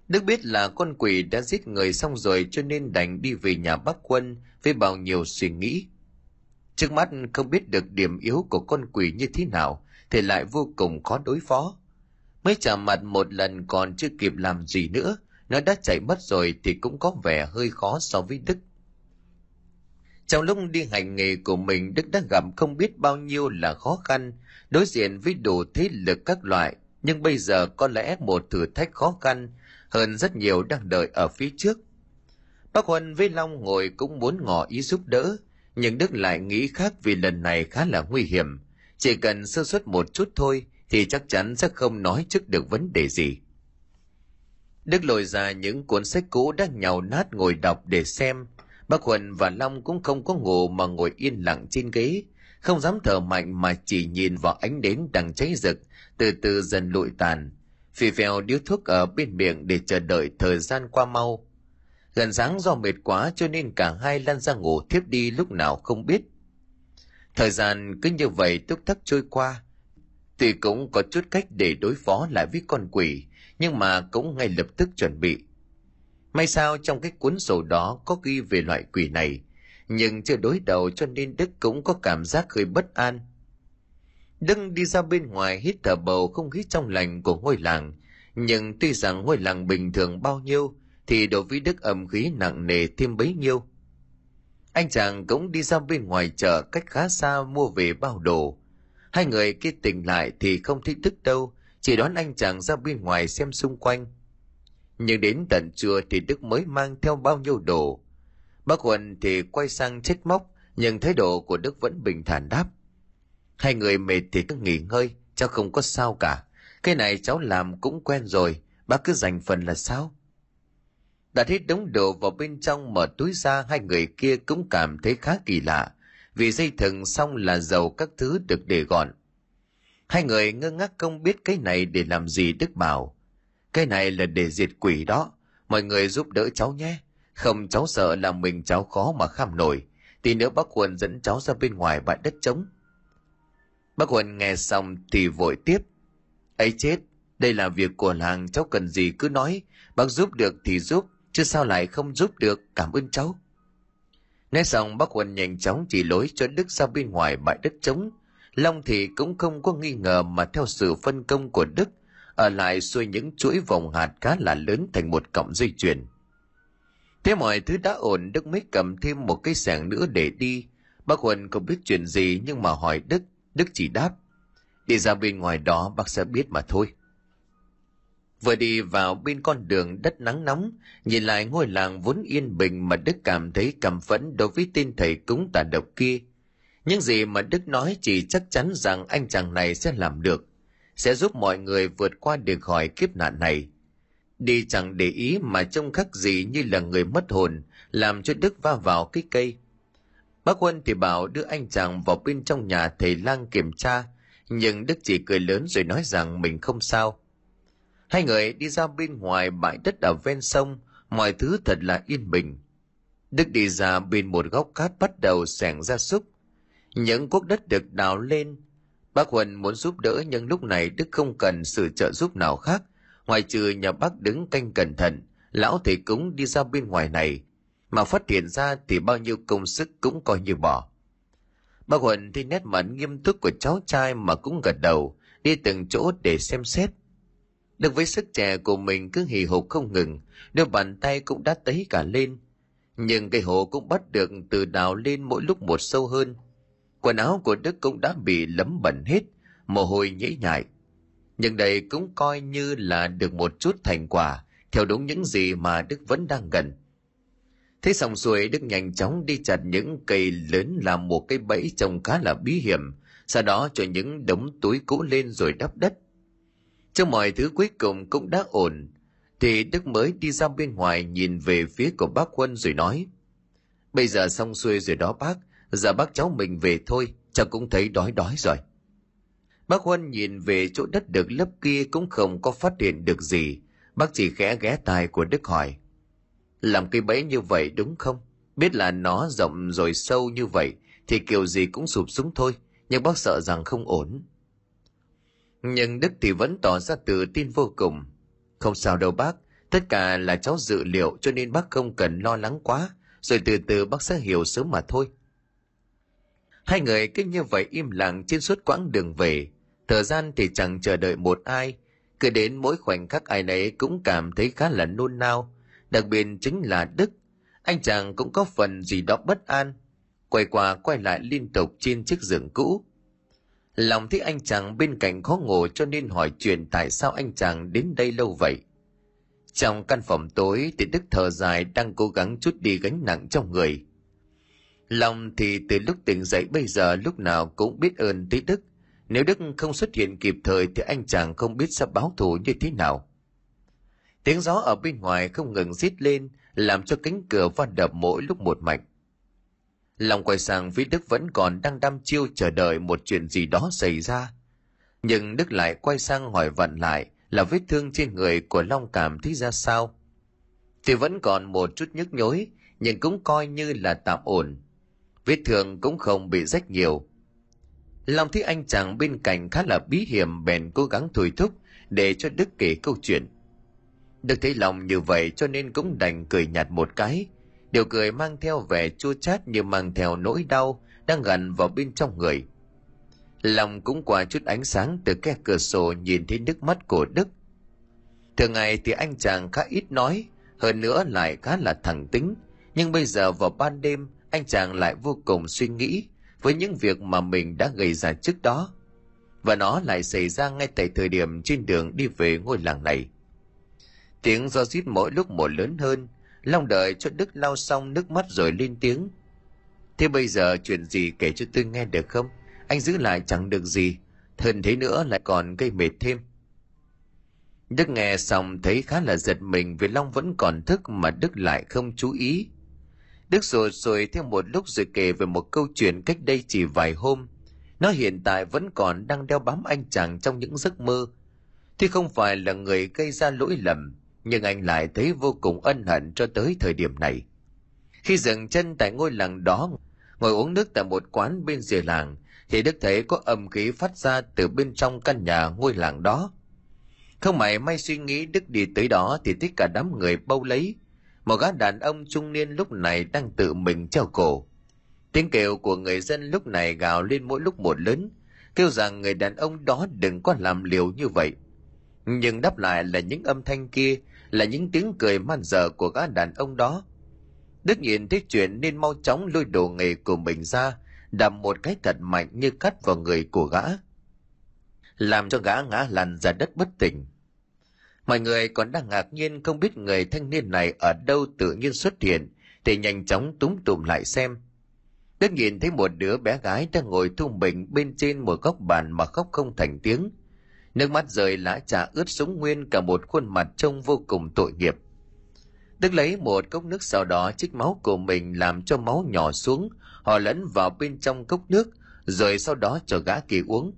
Đức biết là con quỷ đã giết người xong rồi cho nên đành đi về nhà bác quân với bao nhiêu suy nghĩ. Trước mắt không biết được điểm yếu của con quỷ như thế nào thì lại vô cùng khó đối phó. Mới chạm mặt một lần còn chưa kịp làm gì nữa, nó đã chạy mất rồi thì cũng có vẻ hơi khó so với Đức. Trong lúc đi hành nghề của mình, Đức đã gặp không biết bao nhiêu là khó khăn, đối diện với đủ thế lực các loại, nhưng bây giờ có lẽ một thử thách khó khăn hơn rất nhiều đang đợi ở phía trước. Bác Huân với Long ngồi cũng muốn ngỏ ý giúp đỡ, nhưng Đức lại nghĩ khác vì lần này khá là nguy hiểm. Chỉ cần sơ suất một chút thôi thì chắc chắn sẽ không nói trước được vấn đề gì. Đức lôi ra những cuốn sách cũ đang nhào nát ngồi đọc để xem. Bác Huân và Long cũng không có ngủ mà ngồi yên lặng trên ghế, không dám thở mạnh mà chỉ nhìn vào ánh đến đang cháy rực, từ từ dần lụi tàn. Phì phèo điếu thuốc ở bên miệng để chờ đợi thời gian qua mau. Gần sáng do mệt quá cho nên cả hai lăn ra ngủ thiếp đi lúc nào không biết. Thời gian cứ như vậy túc tắc trôi qua. Tuy cũng có chút cách để đối phó lại với con quỷ, nhưng mà cũng ngay lập tức chuẩn bị. May sao trong cái cuốn sổ đó có ghi về loại quỷ này, nhưng chưa đối đầu cho nên Đức cũng có cảm giác hơi bất an. Đức đi ra bên ngoài hít thở bầu không khí trong lành của ngôi làng, nhưng tuy rằng ngôi làng bình thường bao nhiêu, thì đối với Đức âm khí nặng nề thêm bấy nhiêu. Anh chàng cũng đi ra bên ngoài chợ cách khá xa mua về bao đồ. Hai người kia tỉnh lại thì không thấy thức đâu, chỉ đón anh chàng ra bên ngoài xem xung quanh. Nhưng đến tận trưa thì Đức mới mang theo bao nhiêu đồ. Bác Huân thì quay sang trách móc, nhưng thái độ của Đức vẫn bình thản đáp. Hai người mệt thì cứ nghỉ ngơi, cháu không có sao cả. Cái này cháu làm cũng quen rồi, bác cứ dành phần là sao? Đặt hết đống đồ vào bên trong mở túi ra hai người kia cũng cảm thấy khá kỳ lạ, vì dây thừng xong là dầu các thứ được để gọn. Hai người ngơ ngác không biết cái này để làm gì Đức bảo. Cái này là để diệt quỷ đó, mọi người giúp đỡ cháu nhé. Không cháu sợ là mình cháu khó mà kham nổi, thì nữa bác Huân dẫn cháu ra bên ngoài bãi đất trống. Bác Huân nghe xong thì vội tiếp. ấy chết, đây là việc của làng cháu cần gì cứ nói, bác giúp được thì giúp, chứ sao lại không giúp được, cảm ơn cháu. Nói xong bác Huân nhanh chóng chỉ lối cho Đức ra bên ngoài bãi đất trống, Long thì cũng không có nghi ngờ mà theo sự phân công của Đức, ở lại xuôi những chuỗi vòng hạt khá là lớn thành một cọng dây chuyền. Thế mọi thứ đã ổn, Đức mới cầm thêm một cái sẻng nữa để đi. Bác Huân không biết chuyện gì nhưng mà hỏi Đức, Đức chỉ đáp. Đi ra bên ngoài đó bác sẽ biết mà thôi. Vừa đi vào bên con đường đất nắng nóng, nhìn lại ngôi làng vốn yên bình mà Đức cảm thấy cảm phẫn đối với tên thầy cúng tà độc kia. Những gì mà Đức nói chỉ chắc chắn rằng anh chàng này sẽ làm được, sẽ giúp mọi người vượt qua được khỏi kiếp nạn này. Đi chẳng để ý mà trông khắc gì như là người mất hồn, làm cho Đức va vào cái cây. Bác Huân thì bảo đưa anh chàng vào bên trong nhà thầy lang kiểm tra, nhưng Đức chỉ cười lớn rồi nói rằng mình không sao. Hai người đi ra bên ngoài bãi đất ở ven sông, mọi thứ thật là yên bình. Đức đi ra bên một góc cát bắt đầu sẻng ra súc, những cuốc đất được đào lên. Bác Huân muốn giúp đỡ nhưng lúc này Đức không cần sự trợ giúp nào khác, ngoài trừ nhà bác đứng canh cẩn thận, lão thầy cúng đi ra bên ngoài này, mà phát hiện ra thì bao nhiêu công sức cũng coi như bỏ. Bác Huân thì nét mặt nghiêm túc của cháu trai mà cũng gật đầu, đi từng chỗ để xem xét đức với sức trẻ của mình cứ hì hục không ngừng, đôi bàn tay cũng đã tấy cả lên. Nhưng cây hồ cũng bắt được từ đào lên mỗi lúc một sâu hơn – Quần áo của Đức cũng đã bị lấm bẩn hết, mồ hôi nhễ nhại. Nhưng đây cũng coi như là được một chút thành quả, theo đúng những gì mà Đức vẫn đang gần. Thế xong xuôi Đức nhanh chóng đi chặt những cây lớn làm một cái bẫy trông khá là bí hiểm, sau đó cho những đống túi cũ lên rồi đắp đất. Trong mọi thứ cuối cùng cũng đã ổn, thì Đức mới đi ra bên ngoài nhìn về phía của bác Quân rồi nói, Bây giờ xong xuôi rồi đó bác, giờ bác cháu mình về thôi cháu cũng thấy đói đói rồi bác huân nhìn về chỗ đất được lấp kia cũng không có phát hiện được gì bác chỉ khẽ ghé tai của đức hỏi Làm cây bẫy như vậy đúng không? Biết là nó rộng rồi sâu như vậy thì kiểu gì cũng sụp xuống thôi, nhưng bác sợ rằng không ổn. Nhưng Đức thì vẫn tỏ ra tự tin vô cùng. Không sao đâu bác, tất cả là cháu dự liệu cho nên bác không cần lo lắng quá, rồi từ từ bác sẽ hiểu sớm mà thôi. Hai người cứ như vậy im lặng trên suốt quãng đường về, thời gian thì chẳng chờ đợi một ai, cứ đến mỗi khoảnh khắc ai nấy cũng cảm thấy khá là nôn nao, đặc biệt chính là Đức. Anh chàng cũng có phần gì đó bất an, quay qua quay lại liên tục trên chiếc giường cũ. Lòng thấy anh chàng bên cạnh khó ngủ cho nên hỏi chuyện tại sao anh chàng đến đây lâu vậy. Trong căn phòng tối thì Đức thở dài đang cố gắng chút đi gánh nặng trong người. Lòng thì từ lúc tỉnh dậy bây giờ lúc nào cũng biết ơn tới Đức. Nếu Đức không xuất hiện kịp thời thì anh chàng không biết sẽ báo thù như thế nào. Tiếng gió ở bên ngoài không ngừng rít lên, làm cho cánh cửa va đập mỗi lúc một mạnh. Lòng quay sang phía Đức vẫn còn đang đăm chiêu chờ đợi một chuyện gì đó xảy ra. Nhưng Đức lại quay sang hỏi vặn lại là vết thương trên người của Long cảm thấy ra sao. Thì vẫn còn một chút nhức nhối, nhưng cũng coi như là tạm ổn. Vết thương cũng không bị rách nhiều. Long thấy anh chàng bên cạnh khá là bí hiểm bèn cố gắng thổi thúc để cho Đức kể câu chuyện. Đức thấy lòng như vậy cho nên cũng đành cười nhạt một cái, điều cười mang theo vẻ chua chát như mang theo nỗi đau đang gần vào bên trong người. Lòng cũng qua chút ánh sáng từ khe cửa sổ nhìn thấy nước mắt của đức. Thường ngày thì anh chàng khá ít nói, hơn nữa lại khá là thẳng tính. Nhưng bây giờ vào ban đêm, anh chàng lại vô cùng suy nghĩ với những việc mà mình đã gây ra trước đó. Và nó lại xảy ra ngay tại thời điểm trên đường đi về ngôi làng này. Tiếng do rít mỗi lúc một lớn hơn Long đợi cho Đức lau xong nước mắt rồi lên tiếng. Thế bây giờ chuyện gì kể cho tôi nghe được không? Anh giữ lại chẳng được gì. Hơn thế nữa lại còn gây mệt thêm. Đức nghe xong thấy khá là giật mình vì Long vẫn còn thức mà Đức lại không chú ý. Đức rồi rồi thêm một lúc rồi kể về một câu chuyện cách đây chỉ vài hôm. Nó hiện tại vẫn còn đang đeo bám anh chàng trong những giấc mơ. Thì không phải là người gây ra lỗi lầm, nhưng anh lại thấy vô cùng ân hận cho tới thời điểm này. Khi dừng chân tại ngôi làng đó, ngồi uống nước tại một quán bên rìa làng, thì Đức thấy có âm khí phát ra từ bên trong căn nhà ngôi làng đó. Không mày may suy nghĩ Đức đi tới đó thì tất cả đám người bâu lấy. Một gã đàn ông trung niên lúc này đang tự mình treo cổ. Tiếng kêu của người dân lúc này gào lên mỗi lúc một lớn, kêu rằng người đàn ông đó đừng có làm liều như vậy. Nhưng đáp lại là những âm thanh kia là những tiếng cười man dở của gã đàn ông đó. Đức nhìn thấy chuyện nên mau chóng lôi đồ nghề của mình ra, đập một cái thật mạnh như cắt vào người của gã. Làm cho gã ngã lăn ra đất bất tỉnh. Mọi người còn đang ngạc nhiên không biết người thanh niên này ở đâu tự nhiên xuất hiện, thì nhanh chóng túm tụm lại xem. Đức nhìn thấy một đứa bé gái đang ngồi thu mình bên trên một góc bàn mà khóc không thành tiếng – Nước mắt rơi lá trà ướt súng nguyên cả một khuôn mặt trông vô cùng tội nghiệp. Đức lấy một cốc nước sau đó chích máu của mình làm cho máu nhỏ xuống, họ lẫn vào bên trong cốc nước, rồi sau đó cho gã kỳ uống.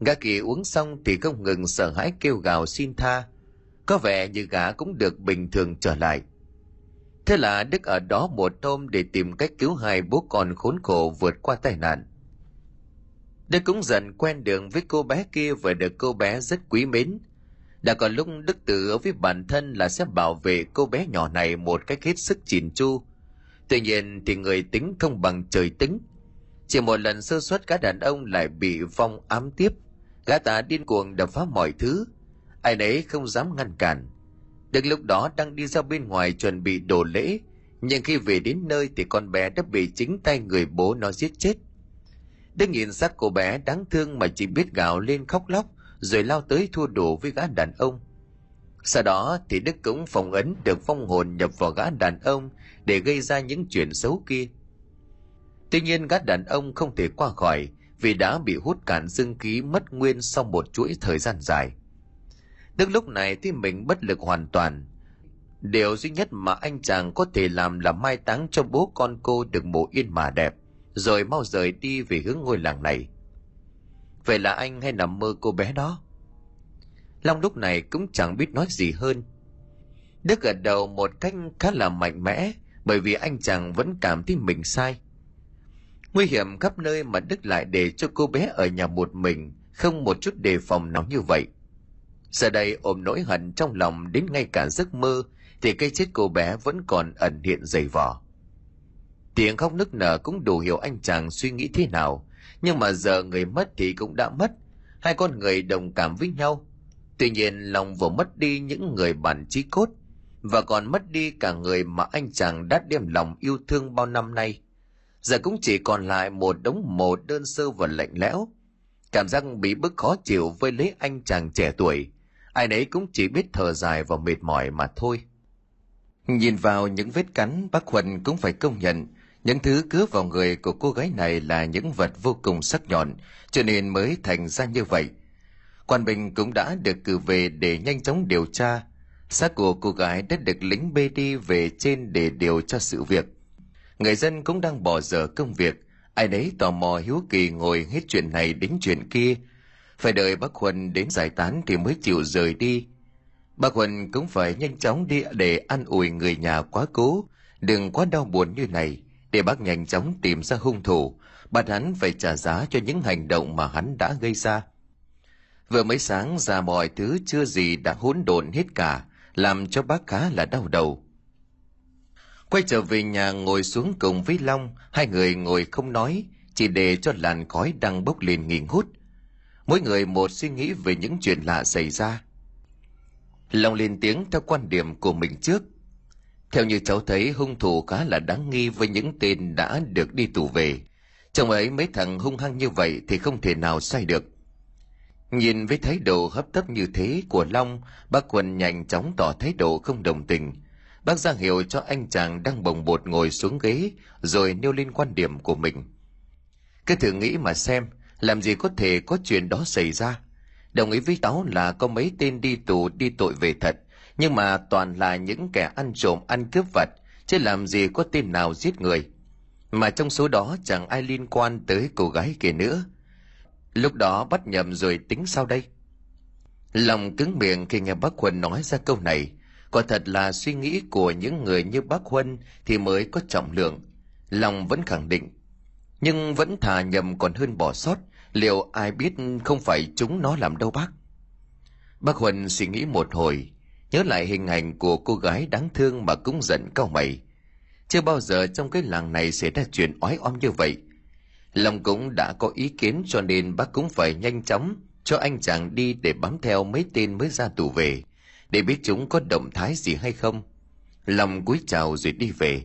Gã kỳ uống xong thì không ngừng sợ hãi kêu gào xin tha. Có vẻ như gã cũng được bình thường trở lại. Thế là Đức ở đó một hôm để tìm cách cứu hai bố con khốn khổ vượt qua tai nạn. Đức cũng dần quen đường với cô bé kia và được cô bé rất quý mến. Đã có lúc Đức tự ở với bản thân là sẽ bảo vệ cô bé nhỏ này một cách hết sức chỉn chu. Tuy nhiên thì người tính không bằng trời tính. Chỉ một lần sơ suất các đàn ông lại bị phong ám tiếp. Gã ta điên cuồng đập phá mọi thứ. Ai nấy không dám ngăn cản. Đức lúc đó đang đi ra bên ngoài chuẩn bị đổ lễ. Nhưng khi về đến nơi thì con bé đã bị chính tay người bố nó giết chết. Đức nhìn xác cô bé đáng thương mà chỉ biết gào lên khóc lóc, rồi lao tới thua đủ với gã đàn ông. Sau đó thì Đức cũng phòng ấn được phong hồn nhập vào gã đàn ông để gây ra những chuyện xấu kia. Tuy nhiên gã đàn ông không thể qua khỏi vì đã bị hút cạn dương khí mất nguyên sau một chuỗi thời gian dài. Đức lúc này thì mình bất lực hoàn toàn. Điều duy nhất mà anh chàng có thể làm là mai táng cho bố con cô được mộ yên mà đẹp rồi mau rời đi về hướng ngôi làng này. Vậy là anh hay nằm mơ cô bé đó? Long lúc này cũng chẳng biết nói gì hơn. Đức gật đầu một cách khá là mạnh mẽ bởi vì anh chàng vẫn cảm thấy mình sai. Nguy hiểm khắp nơi mà Đức lại để cho cô bé ở nhà một mình, không một chút đề phòng nào như vậy. Giờ đây ôm nỗi hận trong lòng đến ngay cả giấc mơ thì cái chết cô bé vẫn còn ẩn hiện dày vỏ. Tiếng khóc nức nở cũng đủ hiểu anh chàng suy nghĩ thế nào, nhưng mà giờ người mất thì cũng đã mất, hai con người đồng cảm với nhau. Tuy nhiên lòng vừa mất đi những người bản trí cốt, và còn mất đi cả người mà anh chàng đã đem lòng yêu thương bao năm nay. Giờ cũng chỉ còn lại một đống mồ đơn sơ và lạnh lẽo. Cảm giác bị bức khó chịu với lấy anh chàng trẻ tuổi. Ai nấy cũng chỉ biết thở dài và mệt mỏi mà thôi. Nhìn vào những vết cắn, bác Huân cũng phải công nhận những thứ cướp vào người của cô gái này là những vật vô cùng sắc nhọn, cho nên mới thành ra như vậy. Quan Bình cũng đã được cử về để nhanh chóng điều tra. Xác của cô gái đã được lính bê đi về trên để điều tra sự việc. Người dân cũng đang bỏ dở công việc, ai nấy tò mò hiếu kỳ ngồi hết chuyện này đến chuyện kia. Phải đợi bác Huân đến giải tán thì mới chịu rời đi. Bác Huân cũng phải nhanh chóng đi để an ủi người nhà quá cố, đừng quá đau buồn như này để bác nhanh chóng tìm ra hung thủ, bắt hắn phải trả giá cho những hành động mà hắn đã gây ra. Vừa mới sáng ra mọi thứ chưa gì đã hỗn độn hết cả, làm cho bác khá là đau đầu. Quay trở về nhà ngồi xuống cùng với Long, hai người ngồi không nói, chỉ để cho làn khói đang bốc lên nghi hút. Mỗi người một suy nghĩ về những chuyện lạ xảy ra. Long lên tiếng theo quan điểm của mình trước, theo như cháu thấy hung thủ khá là đáng nghi với những tên đã được đi tù về. Trong ấy mấy thằng hung hăng như vậy thì không thể nào sai được. Nhìn với thái độ hấp tấp như thế của Long, bác Quân nhanh chóng tỏ thái độ không đồng tình. Bác ra hiệu cho anh chàng đang bồng bột ngồi xuống ghế, rồi nêu lên quan điểm của mình. Cứ thử nghĩ mà xem, làm gì có thể có chuyện đó xảy ra. Đồng ý với táo là có mấy tên đi tù đi tội về thật, nhưng mà toàn là những kẻ ăn trộm, ăn cướp vật, chứ làm gì có tên nào giết người. Mà trong số đó chẳng ai liên quan tới cô gái kia nữa. Lúc đó bắt nhầm rồi tính sau đây. Lòng cứng miệng khi nghe bác huân nói ra câu này, quả thật là suy nghĩ của những người như bác huân thì mới có trọng lượng. Lòng vẫn khẳng định. Nhưng vẫn thà nhầm còn hơn bỏ sót, liệu ai biết không phải chúng nó làm đâu bác? Bác huân suy nghĩ một hồi nhớ lại hình ảnh của cô gái đáng thương mà cũng giận cao mày. Chưa bao giờ trong cái làng này xảy ra chuyện oái oăm như vậy. Long cũng đã có ý kiến cho nên bác cũng phải nhanh chóng cho anh chàng đi để bám theo mấy tên mới ra tù về, để biết chúng có động thái gì hay không. Lòng cúi chào rồi đi về.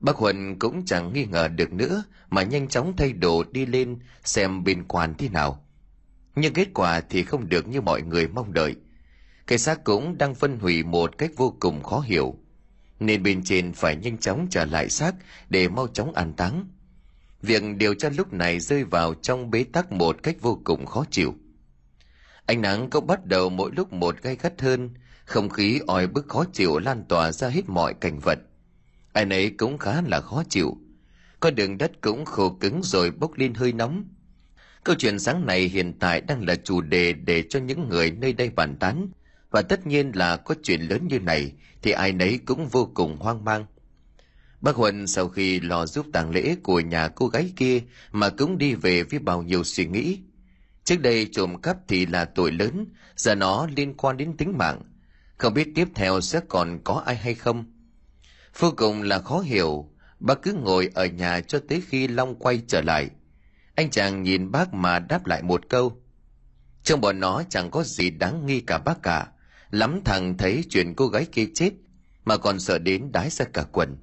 Bác huân cũng chẳng nghi ngờ được nữa mà nhanh chóng thay đồ đi lên xem bên quan thế nào. Nhưng kết quả thì không được như mọi người mong đợi cái xác cũng đang phân hủy một cách vô cùng khó hiểu. Nên bên trên phải nhanh chóng trả lại xác để mau chóng an táng. Việc điều tra lúc này rơi vào trong bế tắc một cách vô cùng khó chịu. Ánh nắng cũng bắt đầu mỗi lúc một gay gắt hơn, không khí oi bức khó chịu lan tỏa ra hết mọi cảnh vật. Ai nấy cũng khá là khó chịu. Con đường đất cũng khô cứng rồi bốc lên hơi nóng. Câu chuyện sáng này hiện tại đang là chủ đề để cho những người nơi đây bàn tán và tất nhiên là có chuyện lớn như này, thì ai nấy cũng vô cùng hoang mang. Bác huân sau khi lo giúp tang lễ của nhà cô gái kia mà cũng đi về với bao nhiêu suy nghĩ. Trước đây trộm cắp thì là tội lớn, giờ nó liên quan đến tính mạng. Không biết tiếp theo sẽ còn có ai hay không. Vô cùng là khó hiểu bác cứ ngồi ở nhà cho tới khi long quay trở lại. Anh chàng nhìn bác mà đáp lại một câu. Trong bọn nó chẳng có gì đáng nghi cả bác cả lắm thằng thấy chuyện cô gái kia chết, mà còn sợ đến đái ra cả quần.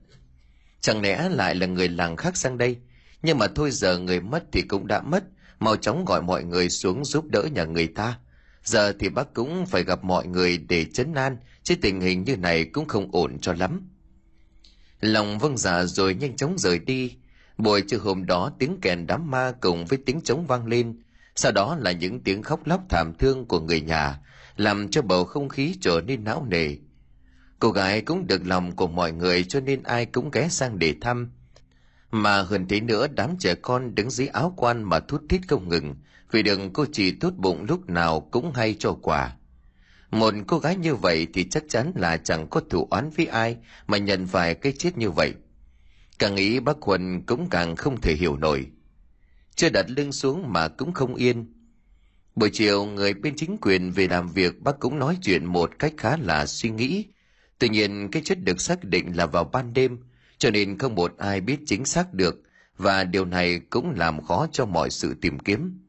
Chẳng lẽ lại là người làng khác sang đây? Nhưng mà thôi giờ người mất thì cũng đã mất, mau chóng gọi mọi người xuống giúp đỡ nhà người ta. Giờ thì bác cũng phải gặp mọi người để chấn an, chứ tình hình như này cũng không ổn cho lắm. Lòng vâng dạ rồi nhanh chóng rời đi. Buổi trưa hôm đó, tiếng kèn đám ma cùng với tiếng trống vang lên. Sau đó là những tiếng khóc lóc thảm thương của người nhà làm cho bầu không khí trở nên não nề. Cô gái cũng được lòng của mọi người cho nên ai cũng ghé sang để thăm. Mà hơn thế nữa, đám trẻ con đứng dưới áo quan mà thút thít không ngừng, vì đừng cô chỉ tốt bụng lúc nào cũng hay cho quà. một cô gái như vậy thì chắc chắn là chẳng có thủ oán với ai mà nhận phải cái chết như vậy càng nghĩ bác huân cũng càng không thể hiểu nổi chưa đặt lưng xuống mà cũng không yên buổi chiều, người bên chính quyền về làm việc, bác cũng nói chuyện một cách khá là suy nghĩ. Tuy nhiên, cái chết được xác định là vào ban đêm, cho nên không một ai biết chính xác được, và điều này cũng làm khó cho mọi sự tìm kiếm.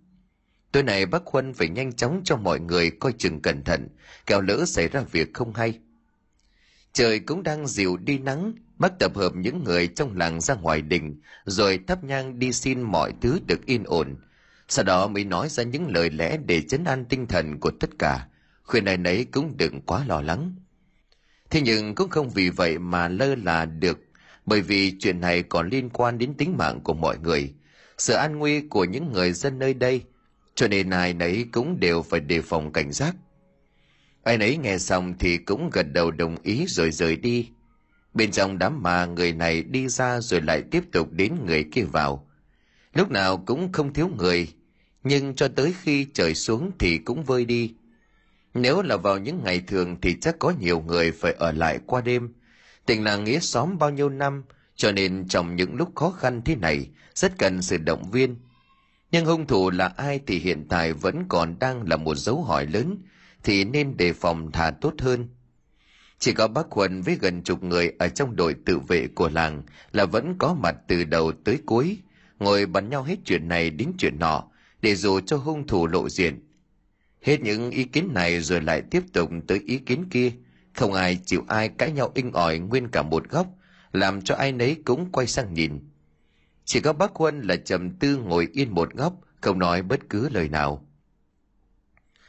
Tối nay, bác huân phải nhanh chóng cho mọi người coi chừng cẩn thận, kẻo lỡ xảy ra việc không hay. Trời cũng đang dịu đi nắng, bác tập hợp những người trong làng ra ngoài đình, rồi thắp nhang đi xin mọi thứ được yên ổn sau đó mới nói ra những lời lẽ để chấn an tinh thần của tất cả. Khuyên ai nấy cũng đừng quá lo lắng. Thế nhưng cũng không vì vậy mà lơ là được, bởi vì chuyện này còn liên quan đến tính mạng của mọi người. Sự an nguy của những người dân nơi đây, cho nên ai nấy cũng đều phải đề phòng cảnh giác. Ai nấy nghe xong thì cũng gật đầu đồng ý rồi rời đi. Bên trong đám ma người này đi ra rồi lại tiếp tục đến người kia vào lúc nào cũng không thiếu người nhưng cho tới khi trời xuống thì cũng vơi đi. Nếu là vào những ngày thường thì chắc có nhiều người phải ở lại qua đêm. Tình làng nghĩa xóm bao nhiêu năm cho nên trong những lúc khó khăn thế này rất cần sự động viên. Nhưng hung thủ là ai thì hiện tại vẫn còn đang là một dấu hỏi lớn thì nên đề phòng thà tốt hơn. Chỉ có bác Huân với gần chục người ở trong đội tự vệ của làng là vẫn có mặt từ đầu tới cuối, ngồi bắn nhau hết chuyện này đến chuyện nọ, để dù cho hung thủ lộ diện. Hết những ý kiến này rồi lại tiếp tục tới ý kiến kia, không ai chịu ai cãi nhau inh ỏi nguyên cả một góc, làm cho ai nấy cũng quay sang nhìn. Chỉ có bác Huân là trầm tư ngồi yên một góc, không nói bất cứ lời nào.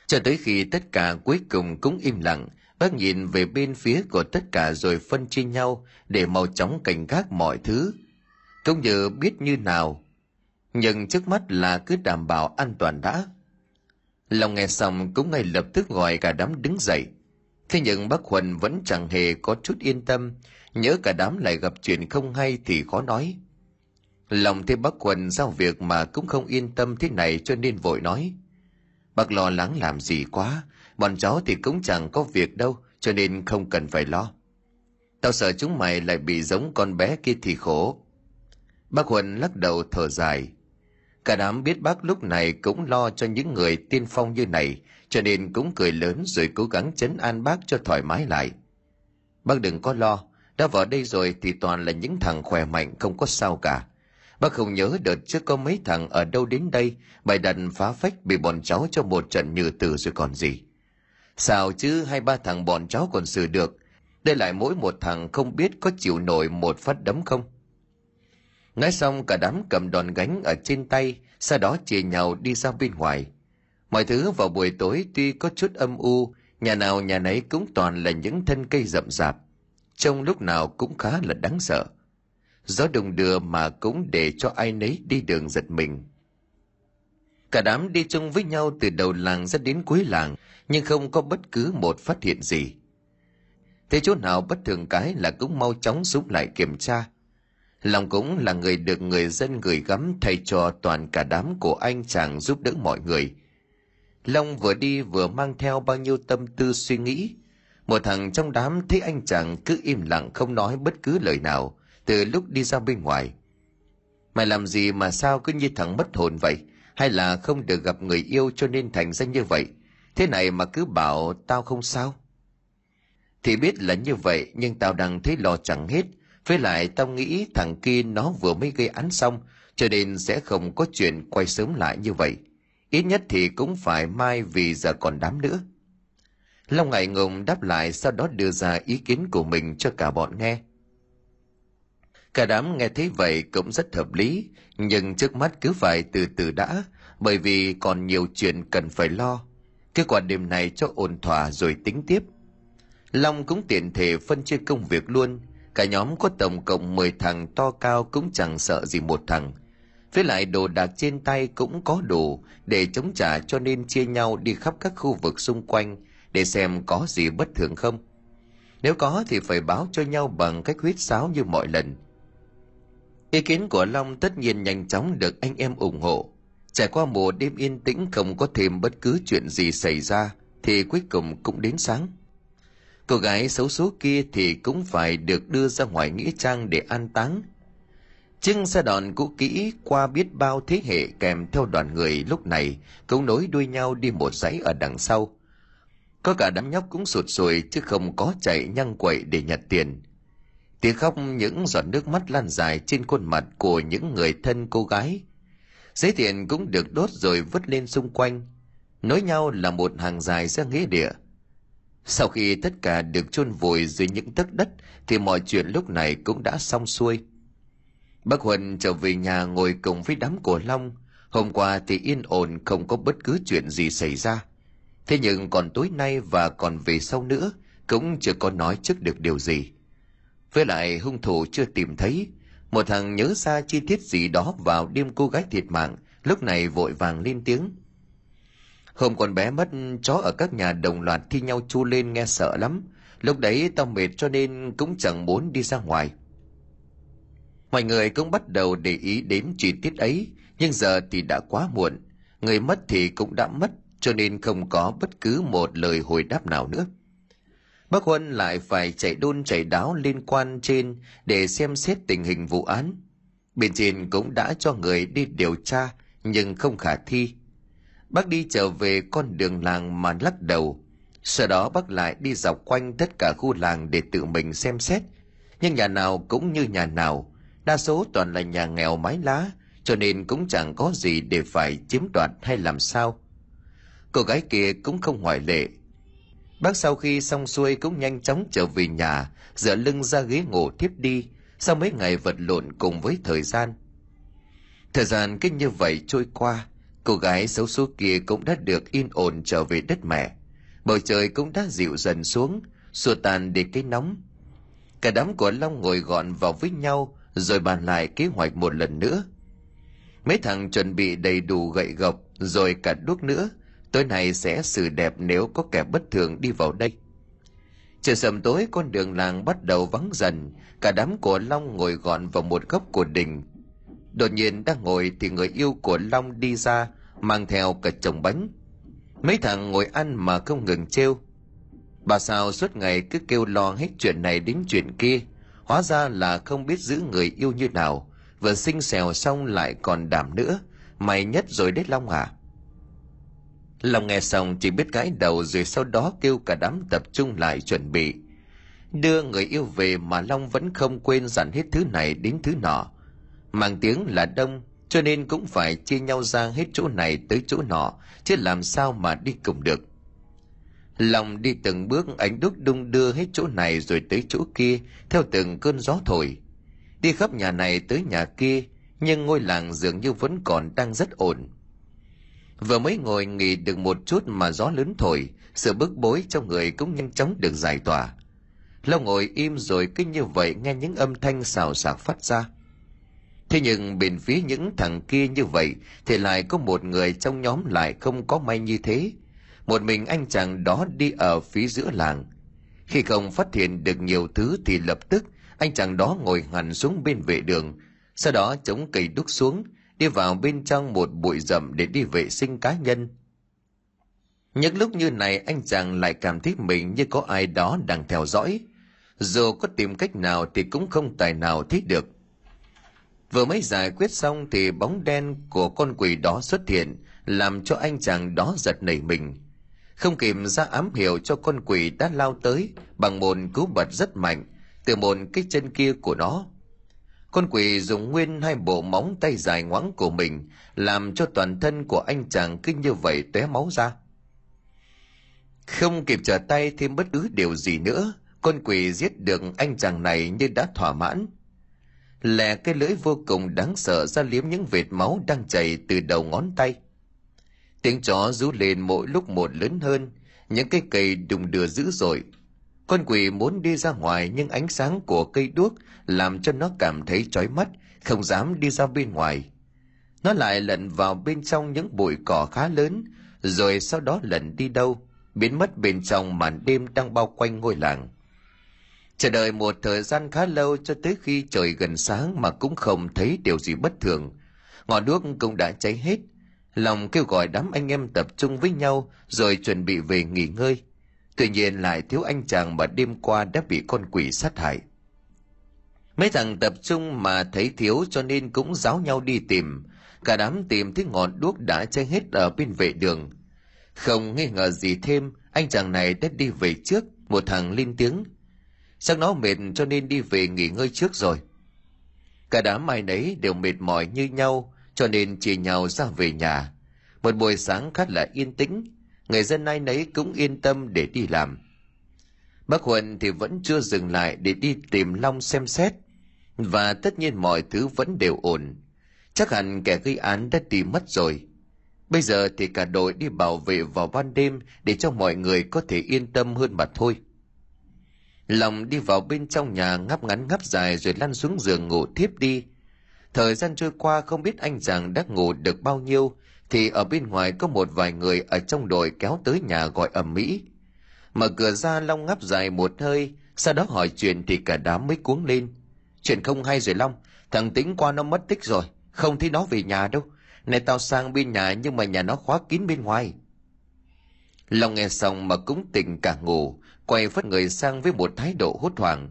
Cho tới khi tất cả cuối cùng cũng im lặng, bác nhìn về bên phía của tất cả rồi phân chia nhau để mau chóng cảnh gác mọi thứ. Cũng như biết như nào, nhưng trước mắt là cứ đảm bảo an toàn đã. Lòng nghe xong cũng ngay lập tức gọi cả đám đứng dậy. Thế nhưng bác Huân vẫn chẳng hề có chút yên tâm, nhớ cả đám lại gặp chuyện không hay thì khó nói. Lòng thấy bác Huân giao việc mà cũng không yên tâm thế này cho nên vội nói. Bác lo lắng làm gì quá, bọn cháu thì cũng chẳng có việc đâu, cho nên không cần phải lo. Tao sợ chúng mày lại bị giống con bé kia thì khổ. Bác Huân lắc đầu thở dài. Cả đám biết bác lúc này cũng lo cho những người tiên phong như này, cho nên cũng cười lớn rồi cố gắng chấn an bác cho thoải mái lại. Bác đừng có lo, đã vào đây rồi thì toàn là những thằng khỏe mạnh không có sao cả. Bác không nhớ đợt trước có mấy thằng ở đâu đến đây, bài đặt phá phách bị bọn cháu cho một trận như tử rồi còn gì. Sao chứ hai ba thằng bọn cháu còn xử được, đây lại mỗi một thằng không biết có chịu nổi một phát đấm không. Nói xong cả đám cầm đòn gánh ở trên tay, sau đó chia nhau đi ra bên ngoài. Mọi thứ vào buổi tối tuy có chút âm u, nhà nào nhà nấy cũng toàn là những thân cây rậm rạp. Trông lúc nào cũng khá là đáng sợ. Gió đùng đưa mà cũng để cho ai nấy đi đường giật mình. Cả đám đi chung với nhau từ đầu làng ra đến cuối làng, nhưng không có bất cứ một phát hiện gì. Thế chỗ nào bất thường cái là cũng mau chóng xuống lại kiểm tra. Lòng cũng là người được người dân gửi gắm thay cho toàn cả đám của anh chàng giúp đỡ mọi người. Long vừa đi vừa mang theo bao nhiêu tâm tư suy nghĩ. Một thằng trong đám thấy anh chàng cứ im lặng không nói bất cứ lời nào, từ lúc đi ra bên ngoài. Mày làm gì mà sao cứ như thằng mất hồn vậy? Hay là không được gặp người yêu cho nên thành ra như vậy? Thế này mà cứ bảo tao không sao? Thì biết là như vậy, nhưng tao đang thấy lo chẳng hết. Với lại tao nghĩ thằng kia nó vừa mới gây án xong cho nên sẽ không có chuyện quay sớm lại như vậy. Ít nhất thì cũng phải mai vì giờ còn đám nữa. Long ngại ngùng đáp lại sau đó đưa ra ý kiến của mình cho cả bọn nghe. Cả đám nghe thấy vậy cũng rất hợp lý, nhưng trước mắt cứ phải từ từ đã, bởi vì còn nhiều chuyện cần phải lo. Kết quả đêm này cho ổn thỏa rồi tính tiếp. Long cũng tiện thể phân chia công việc luôn, cả nhóm có tổng cộng 10 thằng to cao cũng chẳng sợ gì một thằng. Với lại đồ đạc trên tay cũng có đủ để chống trả cho nên chia nhau đi khắp các khu vực xung quanh để xem có gì bất thường không. Nếu có thì phải báo cho nhau bằng cách huyết sáo như mọi lần. Ý kiến của Long tất nhiên nhanh chóng được anh em ủng hộ. Trải qua mùa đêm yên tĩnh không có thêm bất cứ chuyện gì xảy ra, thì cuối cùng cũng đến sáng cô gái xấu số kia thì cũng phải được đưa ra ngoài nghĩa trang để an táng. Chiếc xe đòn cũ kỹ qua biết bao thế hệ kèm theo đoàn người lúc này cũng nối đuôi nhau đi một dãy ở đằng sau. Có cả đám nhóc cũng sụt sùi chứ không có chạy nhăng quậy để nhặt tiền. Tiếng khóc những giọt nước mắt lan dài trên khuôn mặt của những người thân cô gái. Giấy tiền cũng được đốt rồi vứt lên xung quanh. Nối nhau là một hàng dài ra nghĩa địa sau khi tất cả được chôn vùi dưới những tấc đất, thì mọi chuyện lúc này cũng đã xong xuôi. Bác huân trở về nhà ngồi cùng với đám cổ long. Hôm qua thì yên ổn, không có bất cứ chuyện gì xảy ra. Thế nhưng còn tối nay và còn về sau nữa, cũng chưa có nói trước được điều gì. Với lại hung thủ chưa tìm thấy, một thằng nhớ ra chi tiết gì đó vào đêm cô gái thiệt mạng, lúc này vội vàng lên tiếng hôm con bé mất, chó ở các nhà đồng loạt thi nhau chu lên nghe sợ lắm. Lúc đấy tao mệt cho nên cũng chẳng muốn đi ra ngoài. Mọi người cũng bắt đầu để ý đến chi tiết ấy, nhưng giờ thì đã quá muộn. Người mất thì cũng đã mất, cho nên không có bất cứ một lời hồi đáp nào nữa. Bác huân lại phải chạy đôn chạy đáo liên quan trên để xem xét tình hình vụ án. Bên trên cũng đã cho người đi điều tra, nhưng không khả thi bác đi trở về con đường làng mà lắc đầu. Sau đó bác lại đi dọc quanh tất cả khu làng để tự mình xem xét. Nhưng nhà nào cũng như nhà nào. Đa số toàn là nhà nghèo mái lá, cho nên cũng chẳng có gì để phải chiếm đoạt hay làm sao. Cô gái kia cũng không ngoại lệ. Bác sau khi xong xuôi cũng nhanh chóng trở về nhà, dựa lưng ra ghế ngủ tiếp đi. Sau mấy ngày vật lộn cùng với thời gian. Thời gian cứ như vậy trôi qua cô gái xấu số kia cũng đã được yên ổn trở về đất mẹ. Bầu trời cũng đã dịu dần xuống, xua tan đi cái nóng. Cả đám của long ngồi gọn vào với nhau, rồi bàn lại kế hoạch một lần nữa. Mấy thằng chuẩn bị đầy đủ gậy gộc, rồi cả đuốc nữa. Tối nay sẽ xử đẹp nếu có kẻ bất thường đi vào đây. Trời sầm tối, con đường làng bắt đầu vắng dần. Cả đám của long ngồi gọn vào một góc của đình. Đột nhiên đang ngồi thì người yêu của long đi ra mang theo cả chồng bánh. Mấy thằng ngồi ăn mà không ngừng trêu. Bà sao suốt ngày cứ kêu lo hết chuyện này đến chuyện kia. Hóa ra là không biết giữ người yêu như nào. Vừa sinh xèo xong lại còn đảm nữa. Mày nhất rồi đấy long à. Long nghe xong chỉ biết gãi đầu rồi sau đó kêu cả đám tập trung lại chuẩn bị. Đưa người yêu về mà long vẫn không quên dặn hết thứ này đến thứ nọ. Mang tiếng là đông cho nên cũng phải chia nhau ra hết chỗ này tới chỗ nọ, chứ làm sao mà đi cùng được. Lòng đi từng bước, ánh đúc đung đưa hết chỗ này rồi tới chỗ kia, theo từng cơn gió thổi. Đi khắp nhà này tới nhà kia, nhưng ngôi làng dường như vẫn còn đang rất ổn. Vừa mới ngồi nghỉ được một chút mà gió lớn thổi, sự bức bối trong người cũng nhanh chóng được giải tỏa. Lâu ngồi im rồi cứ như vậy nghe những âm thanh xào xạc phát ra thế nhưng bên phía những thằng kia như vậy thì lại có một người trong nhóm lại không có may như thế. Một mình anh chàng đó đi ở phía giữa làng. Khi không phát hiện được nhiều thứ thì lập tức anh chàng đó ngồi hẳn xuống bên vệ đường, sau đó chống cây đúc xuống, đi vào bên trong một bụi rậm để đi vệ sinh cá nhân. Những lúc như này, anh chàng lại cảm thấy mình như có ai đó đang theo dõi. Dù có tìm cách nào thì cũng không tài nào thấy được vừa mới giải quyết xong thì bóng đen của con quỷ đó xuất hiện, làm cho anh chàng đó giật nảy mình. Không kịp ra ám hiệu cho con quỷ đã lao tới, bằng một cú bật rất mạnh, từ một cái chân kia của nó. Con quỷ dùng nguyên hai bộ móng tay dài ngoãng của mình, làm cho toàn thân của anh chàng kinh như vậy tóe máu ra. Không kịp trở tay thêm bất cứ điều gì nữa, con quỷ giết được anh chàng này như đã thỏa mãn lẹ cái lưỡi vô cùng đáng sợ ra liếm những vệt máu đang chảy từ đầu ngón tay. Tiếng chó rú lên mỗi lúc một lớn hơn, những cây cây đùng đưa dữ dội. Con quỷ muốn đi ra ngoài nhưng ánh sáng của cây đuốc làm cho nó cảm thấy chói mắt, không dám đi ra bên ngoài. Nó lại lẩn vào bên trong những bụi cỏ khá lớn, rồi sau đó lẩn đi đâu, biến mất bên trong màn đêm đang bao quanh ngôi làng chờ đợi một thời gian khá lâu cho tới khi trời gần sáng mà cũng không thấy điều gì bất thường ngọn đuốc cũng đã cháy hết Lòng kêu gọi đám anh em tập trung với nhau rồi chuẩn bị về nghỉ ngơi. Tuy nhiên lại thiếu anh chàng mà đêm qua đã bị con quỷ sát hại. Mấy thằng tập trung mà thấy thiếu cho nên cũng giáo nhau đi tìm. Cả đám tìm thấy ngọn đuốc đã cháy hết ở bên vệ đường. Không nghi ngờ gì thêm, anh chàng này đã đi về trước, một thằng lên tiếng sáng nó mệt cho nên đi về nghỉ ngơi trước rồi. Cả đám ai nấy đều mệt mỏi như nhau, cho nên chia nhau ra về nhà. Một buổi sáng khá là yên tĩnh, người dân ai nấy cũng yên tâm để đi làm. Bác huận thì vẫn chưa dừng lại để đi tìm Long xem xét, và tất nhiên mọi thứ vẫn đều ổn. Chắc hẳn kẻ gây án đã đi mất rồi. Bây giờ thì cả đội đi bảo vệ vào ban đêm để cho mọi người có thể yên tâm hơn mà thôi. Lòng đi vào bên trong nhà ngáp ngắn ngáp dài rồi lăn xuống giường ngủ thiếp đi. Thời gian trôi qua không biết anh chàng đã ngủ được bao nhiêu thì ở bên ngoài có một vài người ở trong đội kéo tới nhà gọi ầm mỹ. Mở cửa ra Long ngáp dài một hơi, sau đó hỏi chuyện thì cả đám mới cuống lên. Chuyện không hay rồi Long, thằng Tính qua nó mất tích rồi, không thấy nó về nhà đâu. Này tao sang bên nhà nhưng mà nhà nó khóa kín bên ngoài. Long nghe xong mà cũng tỉnh cả ngủ, quay phát người sang với một thái độ hốt hoảng.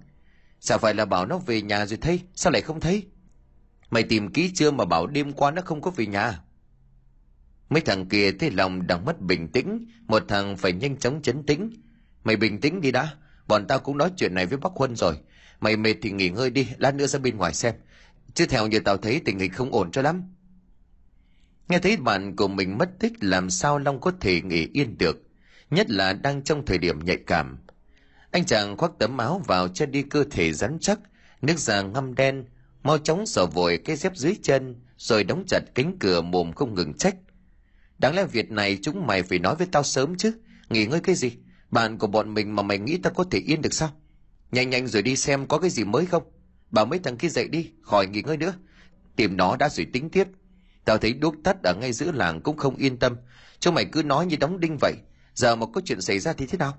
Sao phải là bảo nó về nhà rồi thấy, sao lại không thấy? Mày tìm kỹ chưa mà bảo đêm qua nó không có về nhà? Mấy thằng kia thấy lòng đang mất bình tĩnh, một thằng phải nhanh chóng chấn tĩnh. Mày bình tĩnh đi đã, bọn tao cũng nói chuyện này với bác Huân rồi. Mày mệt thì nghỉ ngơi đi, lát nữa ra bên ngoài xem. Chứ theo như tao thấy tình hình không ổn cho lắm. Nghe thấy bạn của mình mất tích làm sao Long có thể nghỉ yên được, nhất là đang trong thời điểm nhạy cảm. Anh chàng khoác tấm áo vào cho đi cơ thể rắn chắc, nước da ngăm đen, mau chóng sờ vội cái dép dưới chân, rồi đóng chặt cánh cửa mồm không ngừng trách. Đáng lẽ việc này chúng mày phải nói với tao sớm chứ, nghỉ ngơi cái gì? Bạn của bọn mình mà mày nghĩ tao có thể yên được sao? Nhanh nhanh rồi đi xem có cái gì mới không? Bảo mấy thằng kia dậy đi, khỏi nghỉ ngơi nữa. Tìm nó đã rồi tính tiếp. Tao thấy đuốc tắt ở ngay giữa làng cũng không yên tâm. Chúng mày cứ nói như đóng đinh vậy. Giờ mà có chuyện xảy ra thì thế nào?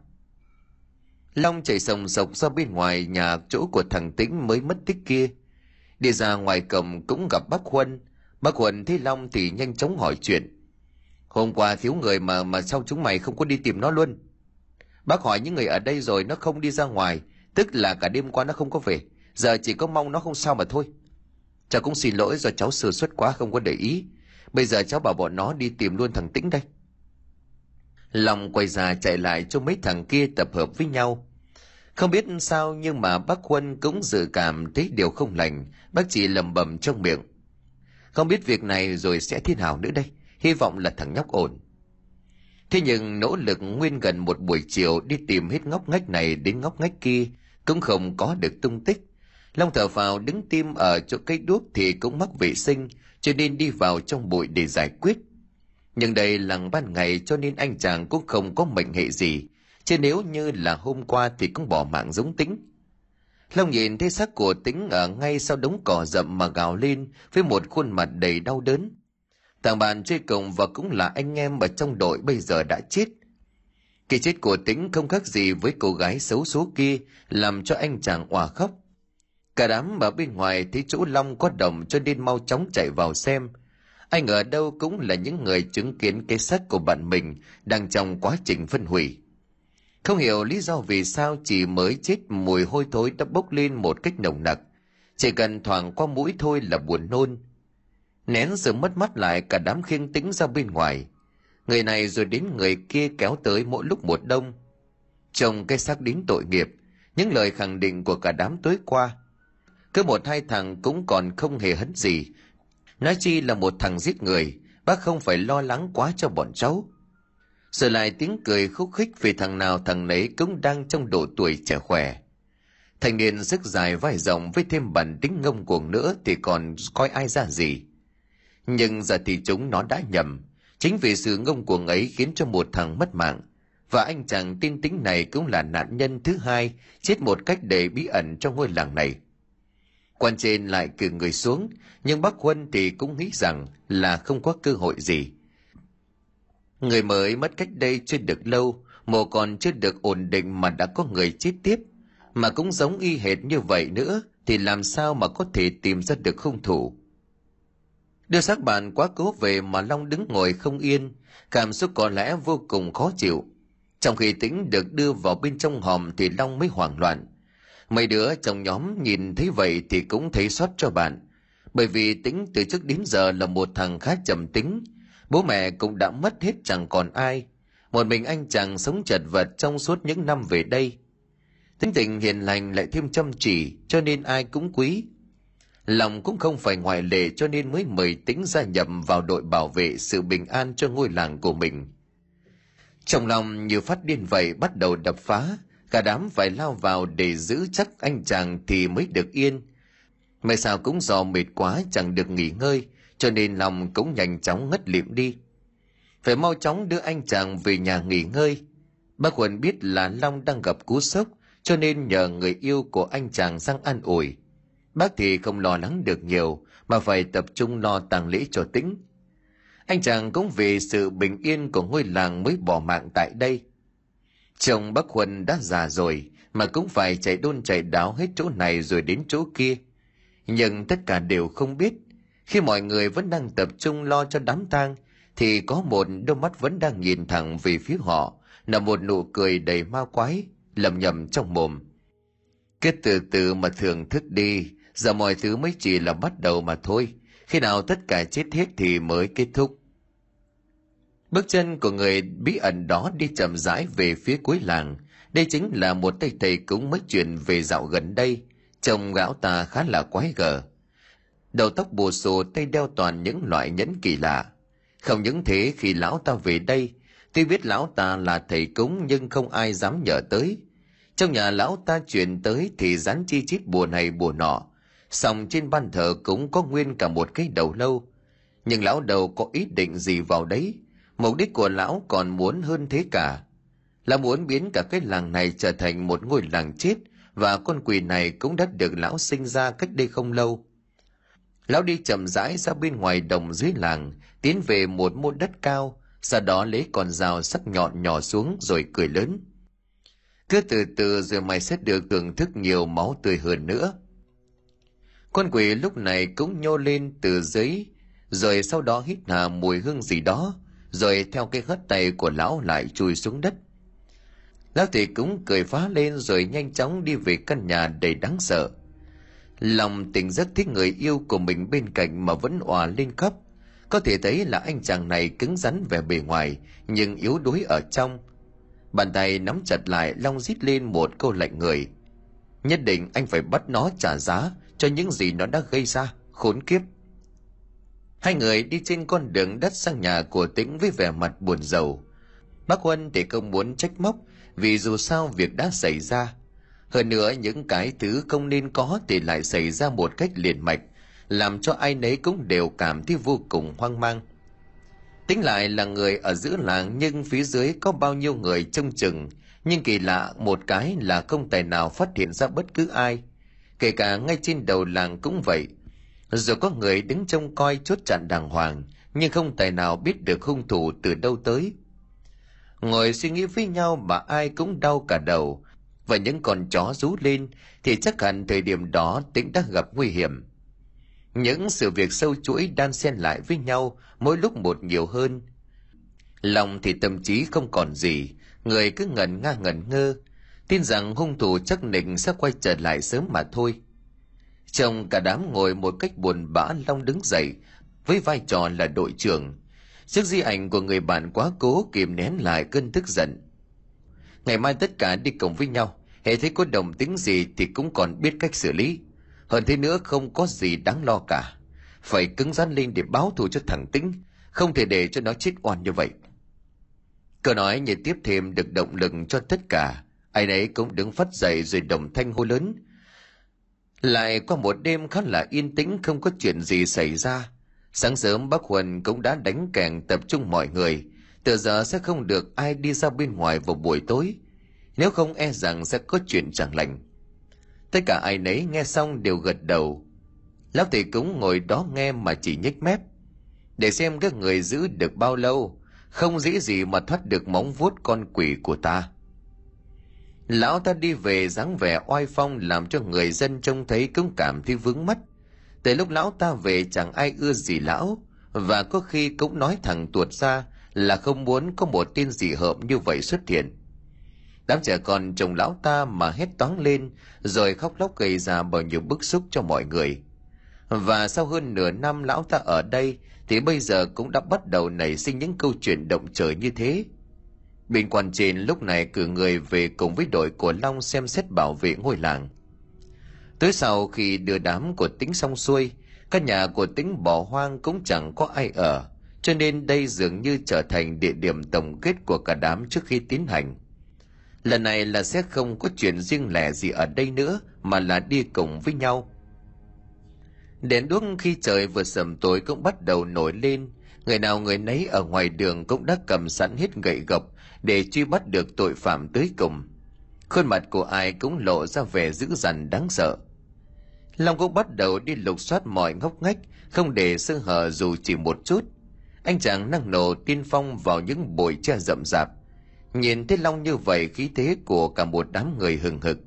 Long chạy sồng sộc ra bên ngoài nhà chỗ của thằng Tĩnh mới mất tích kia. Đi ra ngoài cổng cũng gặp bác Huân. Bác Huân thấy Long thì nhanh chóng hỏi chuyện. Hôm qua thiếu người mà mà sao chúng mày không có đi tìm nó luôn? Bác hỏi những người ở đây rồi nó không đi ra ngoài, tức là cả đêm qua nó không có về. Giờ chỉ có mong nó không sao mà thôi. Cháu cũng xin lỗi do cháu sơ suất quá không có để ý. Bây giờ cháu bảo bọn nó đi tìm luôn thằng Tĩnh đây. Long quay ra chạy lại cho mấy thằng kia tập hợp với nhau. Không biết sao nhưng mà bác Huân cũng dự cảm thấy điều không lành, bác chỉ lầm bầm trong miệng. Không biết việc này rồi sẽ thế nào nữa đây, hy vọng là thằng nhóc ổn. Thế nhưng nỗ lực nguyên gần một buổi chiều đi tìm hết ngóc ngách này đến ngóc ngách kia cũng không có được tung tích. Long thở vào đứng tim ở chỗ cây đuốc thì cũng mắc vệ sinh, cho nên đi vào trong bụi để giải quyết. Nhưng đây là ban ngày cho nên anh chàng cũng không có mệnh hệ gì, chứ nếu như là hôm qua thì cũng bỏ mạng giống tính. Long nhìn thấy xác của tính ở ngay sau đống cỏ rậm mà gào lên với một khuôn mặt đầy đau đớn. Thằng bạn chơi cùng và cũng là anh em ở trong đội bây giờ đã chết. Cái chết của tính không khác gì với cô gái xấu số kia làm cho anh chàng òa khóc. Cả đám ở bên ngoài thấy chỗ Long có đồng cho nên mau chóng chạy vào xem. Anh ở đâu cũng là những người chứng kiến cái xác của bạn mình đang trong quá trình phân hủy. Không hiểu lý do vì sao chỉ mới chết mùi hôi thối đã bốc lên một cách nồng nặc. Chỉ cần thoảng qua mũi thôi là buồn nôn. Nén sự mất mắt lại cả đám khiêng tính ra bên ngoài. Người này rồi đến người kia kéo tới mỗi lúc một đông. Chồng cái xác đến tội nghiệp, những lời khẳng định của cả đám tối qua cứ một hai thằng cũng còn không hề hấn gì. Nói chi là một thằng giết người, bác không phải lo lắng quá cho bọn cháu. sở lại tiếng cười khúc khích vì thằng nào thằng nấy cũng đang trong độ tuổi trẻ khỏe. Thành niên sức dài vai rộng với thêm bản tính ngông cuồng nữa thì còn coi ai ra gì. Nhưng giờ thì chúng nó đã nhầm. Chính vì sự ngông cuồng ấy khiến cho một thằng mất mạng. Và anh chàng tin tính này cũng là nạn nhân thứ hai chết một cách đầy bí ẩn trong ngôi làng này quan trên lại cử người xuống nhưng bác huân thì cũng nghĩ rằng là không có cơ hội gì người mới mất cách đây chưa được lâu mồ còn chưa được ổn định mà đã có người chết tiếp mà cũng giống y hệt như vậy nữa thì làm sao mà có thể tìm ra được hung thủ Đưa xác bạn quá cố về mà Long đứng ngồi không yên, cảm xúc có lẽ vô cùng khó chịu. Trong khi tính được đưa vào bên trong hòm thì Long mới hoảng loạn. Mấy đứa trong nhóm nhìn thấy vậy thì cũng thấy xót cho bạn. Bởi vì tính từ trước đến giờ là một thằng khá trầm tính. Bố mẹ cũng đã mất hết chẳng còn ai. Một mình anh chàng sống chật vật trong suốt những năm về đây. Tính tình hiền lành lại thêm chăm chỉ cho nên ai cũng quý. Lòng cũng không phải ngoại lệ cho nên mới mời tính gia nhập vào đội bảo vệ sự bình an cho ngôi làng của mình. Trong lòng như phát điên vậy bắt đầu đập phá, cả đám phải lao vào để giữ chắc anh chàng thì mới được yên. May sao cũng do mệt quá chẳng được nghỉ ngơi, cho nên lòng cũng nhanh chóng ngất liệm đi. Phải mau chóng đưa anh chàng về nhà nghỉ ngơi. Bác Huân biết là Long đang gặp cú sốc, cho nên nhờ người yêu của anh chàng sang an ủi. Bác thì không lo lắng được nhiều, mà phải tập trung lo tang lễ cho tĩnh. Anh chàng cũng vì sự bình yên của ngôi làng mới bỏ mạng tại đây. Chồng bác Huân đã già rồi, mà cũng phải chạy đôn chạy đáo hết chỗ này rồi đến chỗ kia. Nhưng tất cả đều không biết, khi mọi người vẫn đang tập trung lo cho đám tang, thì có một đôi mắt vẫn đang nhìn thẳng về phía họ, là một nụ cười đầy ma quái, lầm nhầm trong mồm. Kết từ từ mà thưởng thức đi, giờ mọi thứ mới chỉ là bắt đầu mà thôi, khi nào tất cả chết hết thì mới kết thúc. Bước chân của người bí ẩn đó đi chậm rãi về phía cuối làng. Đây chính là một tay thầy cúng mới chuyển về dạo gần đây. Trông gã ta khá là quái gở. Đầu tóc bù xù tay đeo toàn những loại nhẫn kỳ lạ. Không những thế khi lão ta về đây, tuy biết lão ta là thầy cúng nhưng không ai dám nhờ tới. Trong nhà lão ta chuyển tới thì dán chi chít bùa này bùa nọ. Xong trên ban thờ cũng có nguyên cả một cái đầu lâu. Nhưng lão đầu có ý định gì vào đấy mục đích của lão còn muốn hơn thế cả. Là muốn biến cả cái làng này trở thành một ngôi làng chết, và con quỷ này cũng đã được lão sinh ra cách đây không lâu. Lão đi chậm rãi ra bên ngoài đồng dưới làng, tiến về một môn đất cao, sau đó lấy con dao sắc nhọn nhỏ xuống rồi cười lớn. Cứ từ từ rồi mày sẽ được thưởng thức nhiều máu tươi hơn nữa. Con quỷ lúc này cũng nhô lên từ dưới rồi sau đó hít hà mùi hương gì đó rồi theo cái hất tay của lão lại chui xuống đất. Lão thì cũng cười phá lên rồi nhanh chóng đi về căn nhà đầy đáng sợ. Lòng tình rất thích người yêu của mình bên cạnh mà vẫn òa lên khóc. Có thể thấy là anh chàng này cứng rắn về bề ngoài, nhưng yếu đuối ở trong. Bàn tay nắm chặt lại, long rít lên một câu lạnh người. Nhất định anh phải bắt nó trả giá cho những gì nó đã gây ra, khốn kiếp. Hai người đi trên con đường đất sang nhà của Tĩnh với vẻ mặt buồn rầu. Bác Huân thì không muốn trách móc vì dù sao việc đã xảy ra. Hơn nữa những cái thứ không nên có thì lại xảy ra một cách liền mạch, làm cho ai nấy cũng đều cảm thấy vô cùng hoang mang. Tính lại là người ở giữa làng nhưng phía dưới có bao nhiêu người trông chừng, nhưng kỳ lạ một cái là không tài nào phát hiện ra bất cứ ai. Kể cả ngay trên đầu làng cũng vậy, dù có người đứng trông coi chốt chặn đàng hoàng, nhưng không tài nào biết được hung thủ từ đâu tới. Ngồi suy nghĩ với nhau mà ai cũng đau cả đầu, và những con chó rú lên thì chắc hẳn thời điểm đó tính đã gặp nguy hiểm. Những sự việc sâu chuỗi đan xen lại với nhau mỗi lúc một nhiều hơn. Lòng thì tâm trí không còn gì, người cứ ngẩn nga ngẩn ngơ, tin rằng hung thủ chắc định sẽ quay trở lại sớm mà thôi. Trong cả đám ngồi một cách buồn bã Long đứng dậy với vai trò là đội trưởng. Trước di ảnh của người bạn quá cố kìm nén lại cơn tức giận. Ngày mai tất cả đi cùng với nhau, hệ thấy có đồng tính gì thì cũng còn biết cách xử lý. Hơn thế nữa không có gì đáng lo cả. Phải cứng rắn lên để báo thù cho thằng tính, không thể để cho nó chết oan như vậy. Câu nói như tiếp thêm được động lực cho tất cả, ai nấy cũng đứng phát dậy rồi đồng thanh hô lớn – lại qua một đêm khá là yên tĩnh, không có chuyện gì xảy ra. Sáng sớm, bác Huân cũng đã đánh kèn tập trung mọi người. Từ giờ sẽ không được ai đi ra bên ngoài vào buổi tối. Nếu không e rằng sẽ có chuyện chẳng lành. Tất cả ai nấy nghe xong đều gật đầu. Lão thầy cũng ngồi đó nghe mà chỉ nhếch mép. Để xem các người giữ được bao lâu. Không dễ gì mà thoát được móng vuốt con quỷ của ta. Lão ta đi về dáng vẻ oai phong làm cho người dân trông thấy cũng cảm thấy vướng mắt. Từ lúc lão ta về chẳng ai ưa gì lão, và có khi cũng nói thẳng tuột ra là không muốn có một tin gì hợm như vậy xuất hiện. Đám trẻ con chồng lão ta mà hét toáng lên, rồi khóc lóc gây ra bao nhiêu bức xúc cho mọi người. Và sau hơn nửa năm lão ta ở đây, thì bây giờ cũng đã bắt đầu nảy sinh những câu chuyện động trời như thế. Bên quan trên lúc này cử người về cùng với đội của Long xem xét bảo vệ ngôi làng. Tới sau khi đưa đám của tính xong xuôi, các nhà của tính bỏ hoang cũng chẳng có ai ở, cho nên đây dường như trở thành địa điểm tổng kết của cả đám trước khi tiến hành. Lần này là sẽ không có chuyện riêng lẻ gì ở đây nữa, mà là đi cùng với nhau. Đèn đuốc khi trời vừa sầm tối cũng bắt đầu nổi lên, người nào người nấy ở ngoài đường cũng đã cầm sẵn hết gậy gộc để truy bắt được tội phạm tới cùng. Khuôn mặt của ai cũng lộ ra vẻ dữ dằn đáng sợ. Long cũng bắt đầu đi lục soát mọi ngóc ngách, không để sơ hở dù chỉ một chút. Anh chàng năng nổ tiên phong vào những bụi tre rậm rạp. Nhìn thấy Long như vậy khí thế của cả một đám người hừng hực.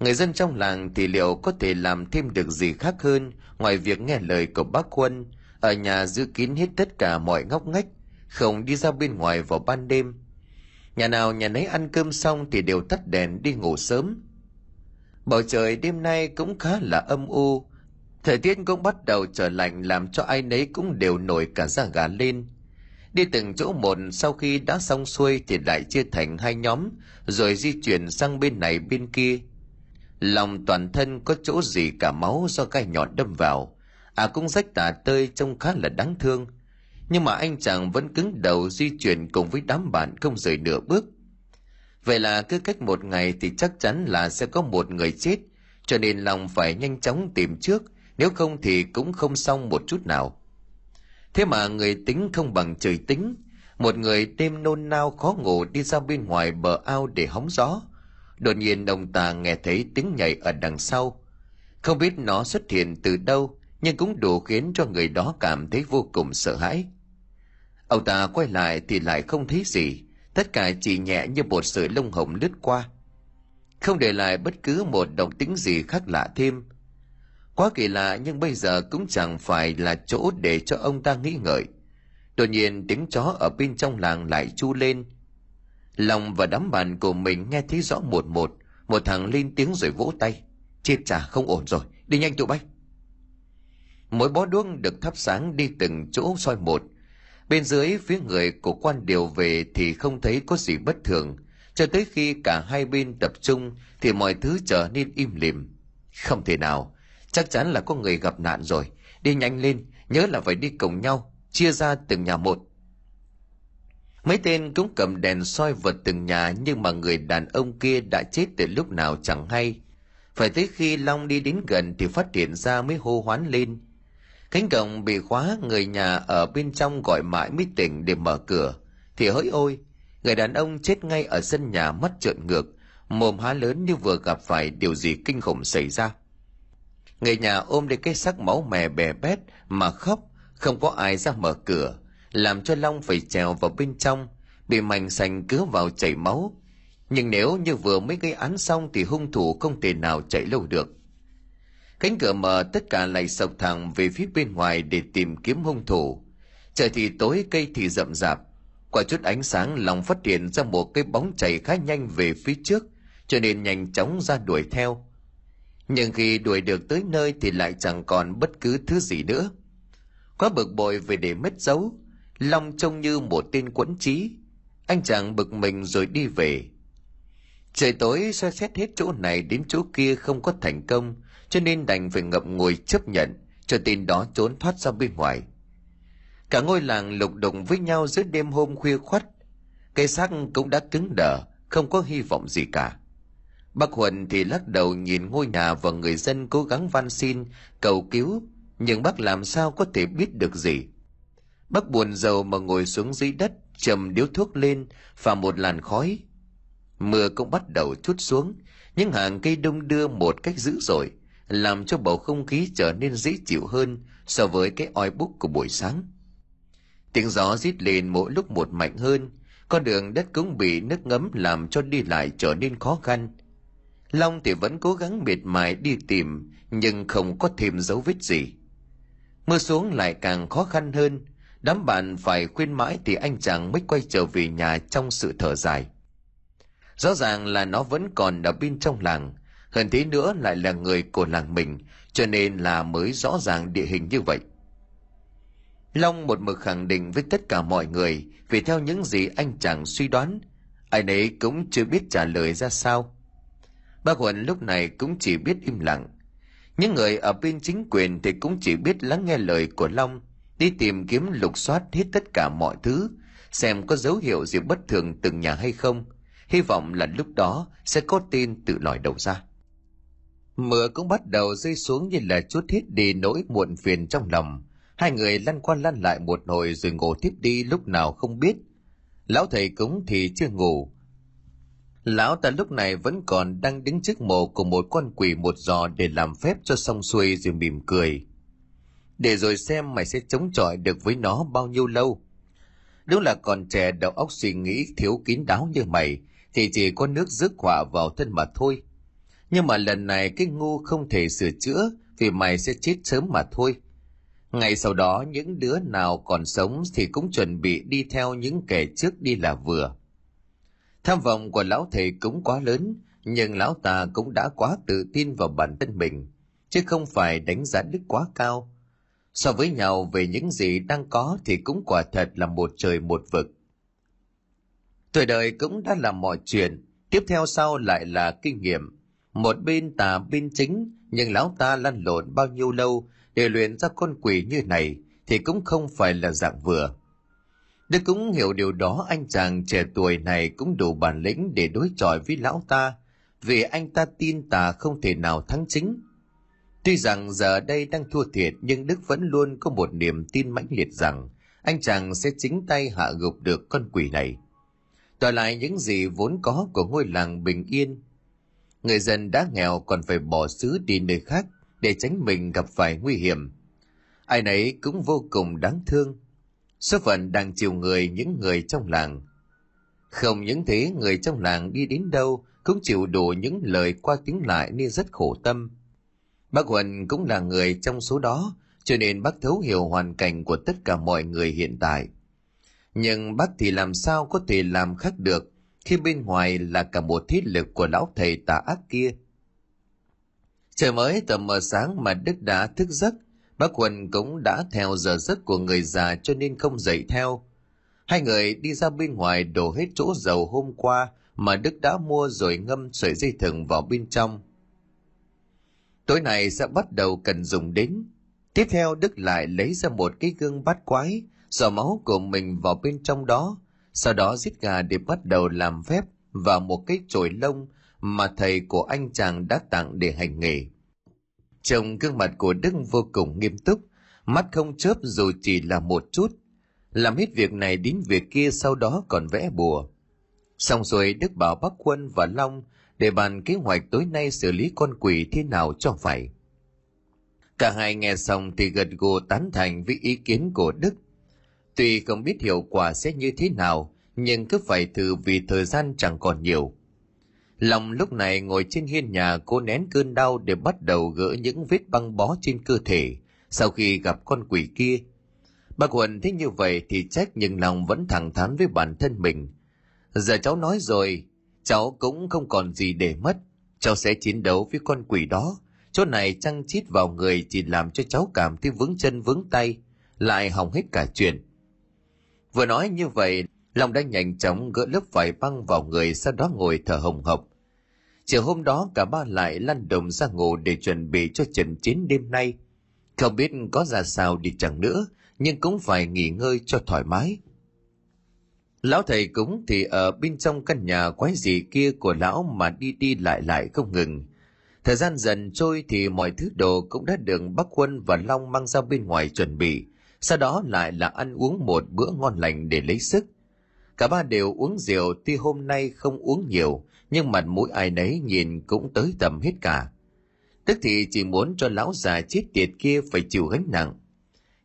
Người dân trong làng thì liệu có thể làm thêm được gì khác hơn ngoài việc nghe lời của bác quân, ở nhà giữ kín hết tất cả mọi ngóc ngách, không đi ra bên ngoài vào ban đêm. Nhà nào nhà nấy ăn cơm xong thì đều tắt đèn đi ngủ sớm. Bầu trời đêm nay cũng khá là âm u, thời tiết cũng bắt đầu trở lạnh làm cho ai nấy cũng đều nổi cả da gà lên. Đi từng chỗ một sau khi đã xong xuôi thì lại chia thành hai nhóm, rồi di chuyển sang bên này bên kia. Lòng toàn thân có chỗ gì cả máu do gai nhọn đâm vào. À cũng rách tả tơi trông khá là đáng thương. Nhưng mà anh chàng vẫn cứng đầu di chuyển cùng với đám bạn không rời nửa bước. Vậy là cứ cách một ngày thì chắc chắn là sẽ có một người chết, cho nên lòng phải nhanh chóng tìm trước, nếu không thì cũng không xong một chút nào. Thế mà người tính không bằng trời tính, một người đêm nôn nao khó ngủ đi ra bên ngoài bờ ao để hóng gió. Đột nhiên ông ta nghe thấy tiếng nhảy ở đằng sau. Không biết nó xuất hiện từ đâu, nhưng cũng đủ khiến cho người đó cảm thấy vô cùng sợ hãi. Ông ta quay lại thì lại không thấy gì, tất cả chỉ nhẹ như một sợi lông hồng lướt qua. Không để lại bất cứ một động tính gì khác lạ thêm. Quá kỳ lạ nhưng bây giờ cũng chẳng phải là chỗ để cho ông ta nghĩ ngợi. Đột nhiên tiếng chó ở bên trong làng lại chu lên. Lòng và đám bạn của mình nghe thấy rõ một một, một thằng lên tiếng rồi vỗ tay. Chết chả không ổn rồi, đi nhanh tụi bay. Mỗi bó đuốc được thắp sáng đi từng chỗ soi một, Bên dưới phía người của quan điều về thì không thấy có gì bất thường, cho tới khi cả hai bên tập trung thì mọi thứ trở nên im lìm. Không thể nào, chắc chắn là có người gặp nạn rồi. Đi nhanh lên, nhớ là phải đi cùng nhau, chia ra từng nhà một. Mấy tên cũng cầm đèn soi vật từng nhà nhưng mà người đàn ông kia đã chết từ lúc nào chẳng hay. Phải tới khi Long đi đến gần thì phát hiện ra mới hô hoán lên. Cánh cổng bị khóa, người nhà ở bên trong gọi mãi mới tỉnh để mở cửa. Thì hỡi ôi, người đàn ông chết ngay ở sân nhà mắt trợn ngược, mồm há lớn như vừa gặp phải điều gì kinh khủng xảy ra. Người nhà ôm lấy cái xác máu mè bè bét mà khóc, không có ai ra mở cửa, làm cho Long phải trèo vào bên trong, bị mảnh sành cứa vào chảy máu. Nhưng nếu như vừa mới gây án xong thì hung thủ không thể nào chạy lâu được. Cánh cửa mở tất cả lại sộc thẳng về phía bên ngoài để tìm kiếm hung thủ. Trời thì tối cây thì rậm rạp. Qua chút ánh sáng lòng phát hiện ra một cái bóng chảy khá nhanh về phía trước, cho nên nhanh chóng ra đuổi theo. Nhưng khi đuổi được tới nơi thì lại chẳng còn bất cứ thứ gì nữa. Quá bực bội về để mất dấu, Long trông như một tên quẫn trí. Anh chàng bực mình rồi đi về. Trời tối soi xét hết chỗ này đến chỗ kia không có thành công, cho nên đành phải ngậm ngùi chấp nhận cho tên đó trốn thoát ra bên ngoài. Cả ngôi làng lục đục với nhau giữa đêm hôm khuya khoắt. Cây xác cũng đã cứng đờ, không có hy vọng gì cả. Bác huần thì lắc đầu nhìn ngôi nhà và người dân cố gắng van xin, cầu cứu, nhưng bác làm sao có thể biết được gì. Bác buồn rầu mà ngồi xuống dưới đất, chầm điếu thuốc lên, và một làn khói. Mưa cũng bắt đầu chút xuống, những hàng cây đông đưa một cách dữ dội, làm cho bầu không khí trở nên dễ chịu hơn so với cái oi bức của buổi sáng. Tiếng gió rít lên mỗi lúc một mạnh hơn, con đường đất cũng bị nước ngấm làm cho đi lại trở nên khó khăn. Long thì vẫn cố gắng miệt mài đi tìm, nhưng không có thêm dấu vết gì. Mưa xuống lại càng khó khăn hơn, đám bạn phải khuyên mãi thì anh chàng mới quay trở về nhà trong sự thở dài. Rõ ràng là nó vẫn còn ở bên trong làng, hơn thế nữa lại là người của làng mình, cho nên là mới rõ ràng địa hình như vậy. Long một mực khẳng định với tất cả mọi người vì theo những gì anh chàng suy đoán, ai nấy cũng chưa biết trả lời ra sao. Bác Huấn lúc này cũng chỉ biết im lặng. Những người ở bên chính quyền thì cũng chỉ biết lắng nghe lời của Long, đi tìm kiếm lục soát hết tất cả mọi thứ, xem có dấu hiệu gì bất thường từng nhà hay không. Hy vọng là lúc đó sẽ có tin tự lòi đầu ra. Mưa cũng bắt đầu rơi xuống như là chút hết đi nỗi muộn phiền trong lòng. Hai người lăn qua lăn lại một hồi rồi ngủ tiếp đi lúc nào không biết. Lão thầy cúng thì chưa ngủ. Lão ta lúc này vẫn còn đang đứng trước mộ của một con quỷ một giò để làm phép cho xong xuôi rồi mỉm cười. Để rồi xem mày sẽ chống chọi được với nó bao nhiêu lâu. Đúng là còn trẻ đầu óc suy nghĩ thiếu kín đáo như mày, thì chỉ có nước rước họa vào thân mà thôi. Nhưng mà lần này cái ngu không thể sửa chữa vì mày sẽ chết sớm mà thôi. Ngày sau đó những đứa nào còn sống thì cũng chuẩn bị đi theo những kẻ trước đi là vừa. Tham vọng của lão thầy cũng quá lớn, nhưng lão ta cũng đã quá tự tin vào bản thân mình, chứ không phải đánh giá đức quá cao. So với nhau về những gì đang có thì cũng quả thật là một trời một vực. Tuổi đời cũng đã làm mọi chuyện, tiếp theo sau lại là kinh nghiệm. Một bên tà bên chính, nhưng lão ta lăn lộn bao nhiêu lâu để luyện ra con quỷ như này thì cũng không phải là dạng vừa. Đức cũng hiểu điều đó anh chàng trẻ tuổi này cũng đủ bản lĩnh để đối chọi với lão ta, vì anh ta tin tà không thể nào thắng chính. Tuy rằng giờ đây đang thua thiệt nhưng Đức vẫn luôn có một niềm tin mãnh liệt rằng anh chàng sẽ chính tay hạ gục được con quỷ này. Tỏ lại những gì vốn có của ngôi làng bình yên. Người dân đã nghèo còn phải bỏ xứ đi nơi khác để tránh mình gặp phải nguy hiểm. Ai nấy cũng vô cùng đáng thương. Số phận đang chiều người những người trong làng. Không những thế người trong làng đi đến đâu cũng chịu đủ những lời qua tiếng lại nên rất khổ tâm. Bác Huân cũng là người trong số đó, cho nên bác thấu hiểu hoàn cảnh của tất cả mọi người hiện tại. Nhưng bác thì làm sao có thể làm khác được khi bên ngoài là cả một thế lực của lão thầy tà ác kia. Trời mới tầm mờ sáng mà Đức đã thức giấc, bác Huân cũng đã theo giờ giấc của người già cho nên không dậy theo. Hai người đi ra bên ngoài đổ hết chỗ dầu hôm qua mà Đức đã mua rồi ngâm sợi dây thừng vào bên trong. Tối nay sẽ bắt đầu cần dùng đến. Tiếp theo Đức lại lấy ra một cái gương bát quái, dò máu của mình vào bên trong đó, sau đó giết gà để bắt đầu làm phép vào một cái chổi lông mà thầy của anh chàng đã tặng để hành nghề. Trông gương mặt của Đức vô cùng nghiêm túc, mắt không chớp dù chỉ là một chút. Làm hết việc này đến việc kia sau đó còn vẽ bùa. Xong rồi Đức bảo Bắc Quân và Long để bàn kế hoạch tối nay xử lý con quỷ thế nào cho phải. Cả hai nghe xong thì gật gù tán thành với ý kiến của Đức. Tuy không biết hiệu quả sẽ như thế nào, nhưng cứ phải thử vì thời gian chẳng còn nhiều. Lòng lúc này ngồi trên hiên nhà cố nén cơn đau để bắt đầu gỡ những vết băng bó trên cơ thể sau khi gặp con quỷ kia. Bác Huân thấy như vậy thì trách nhưng lòng vẫn thẳng thắn với bản thân mình. Giờ cháu nói rồi, cháu cũng không còn gì để mất. Cháu sẽ chiến đấu với con quỷ đó. Chỗ này trăng chít vào người chỉ làm cho cháu cảm thấy vướng chân vướng tay, lại hỏng hết cả chuyện. Vừa nói như vậy, Long đã nhanh chóng gỡ lớp vải băng vào người sau đó ngồi thở hồng hộc. Chiều hôm đó cả ba lại lăn đồng ra ngủ để chuẩn bị cho trận chiến đêm nay. Không biết có ra sao đi chẳng nữa, nhưng cũng phải nghỉ ngơi cho thoải mái. Lão thầy cúng thì ở bên trong căn nhà quái gì kia của lão mà đi đi lại lại không ngừng. Thời gian dần trôi thì mọi thứ đồ cũng đã được Bắc Quân và Long mang ra bên ngoài chuẩn bị, sau đó lại là ăn uống một bữa ngon lành để lấy sức. Cả ba đều uống rượu tuy hôm nay không uống nhiều, nhưng mặt mũi ai nấy nhìn cũng tới tầm hết cả. Tức thì chỉ muốn cho lão già chết tiệt kia phải chịu gánh nặng.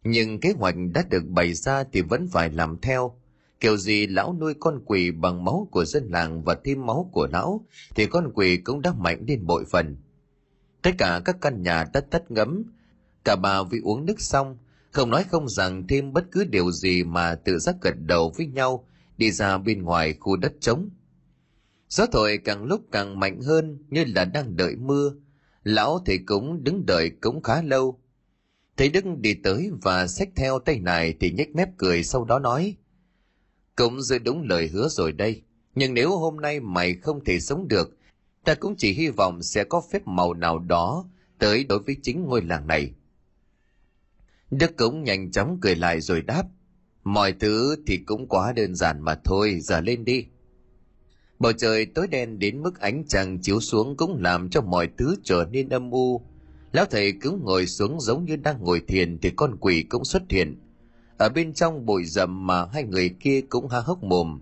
Nhưng kế hoạch đã được bày ra thì vẫn phải làm theo. Kiểu gì lão nuôi con quỷ bằng máu của dân làng và thêm máu của lão, thì con quỷ cũng đã mạnh lên bội phần. Tất cả các căn nhà đã tắt ngấm. Cả bà vì uống nước xong, không nói không rằng thêm bất cứ điều gì mà tự giác gật đầu với nhau đi ra bên ngoài khu đất trống. Gió thổi càng lúc càng mạnh hơn như là đang đợi mưa. Lão thầy cúng đứng đợi cũng khá lâu. thấy Đức đi tới và xách theo tay này thì nhếch mép cười sau đó nói. Cũng giữ đúng lời hứa rồi đây. Nhưng nếu hôm nay mày không thể sống được, ta cũng chỉ hy vọng sẽ có phép màu nào đó tới đối với chính ngôi làng này. Đức cũng nhanh chóng cười lại rồi đáp. Mọi thứ thì cũng quá đơn giản mà thôi, giờ lên đi. Bầu trời tối đen đến mức ánh trăng chiếu xuống cũng làm cho mọi thứ trở nên âm u. Lão thầy cứ ngồi xuống giống như đang ngồi thiền thì con quỷ cũng xuất hiện. Ở bên trong bụi rậm mà hai người kia cũng há hốc mồm.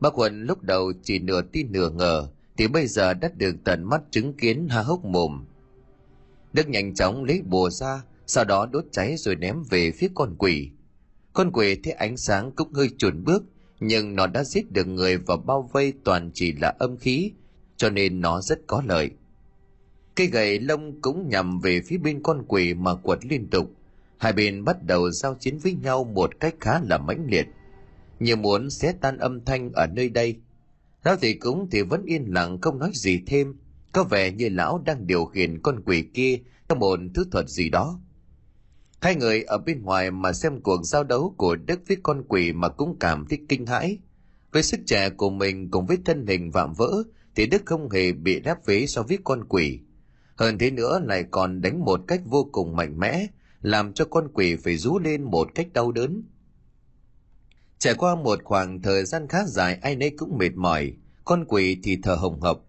Bác Huân lúc đầu chỉ nửa tin nửa ngờ, thì bây giờ đã được tận mắt chứng kiến há hốc mồm. Đức nhanh chóng lấy bùa ra, sau đó đốt cháy rồi ném về phía con quỷ. Con quỷ thấy ánh sáng cũng hơi chuồn bước, nhưng nó đã giết được người và bao vây toàn chỉ là âm khí, cho nên nó rất có lợi. Cây gậy lông cũng nhằm về phía bên con quỷ mà quật liên tục. Hai bên bắt đầu giao chiến với nhau một cách khá là mãnh liệt. Như muốn xé tan âm thanh ở nơi đây. Lão thị cúng thì vẫn yên lặng không nói gì thêm. Có vẻ như lão đang điều khiển con quỷ kia trong một thứ thuật gì đó. Hai người ở bên ngoài mà xem cuộc giao đấu của Đức với con quỷ mà cũng cảm thấy kinh hãi. Với sức trẻ của mình cùng với thân hình vạm vỡ thì Đức không hề bị đáp vế so với con quỷ. Hơn thế nữa lại còn đánh một cách vô cùng mạnh mẽ, làm cho con quỷ phải rú lên một cách đau đớn. Trải qua một khoảng thời gian khá dài ai nấy cũng mệt mỏi, con quỷ thì thở hồng hộc.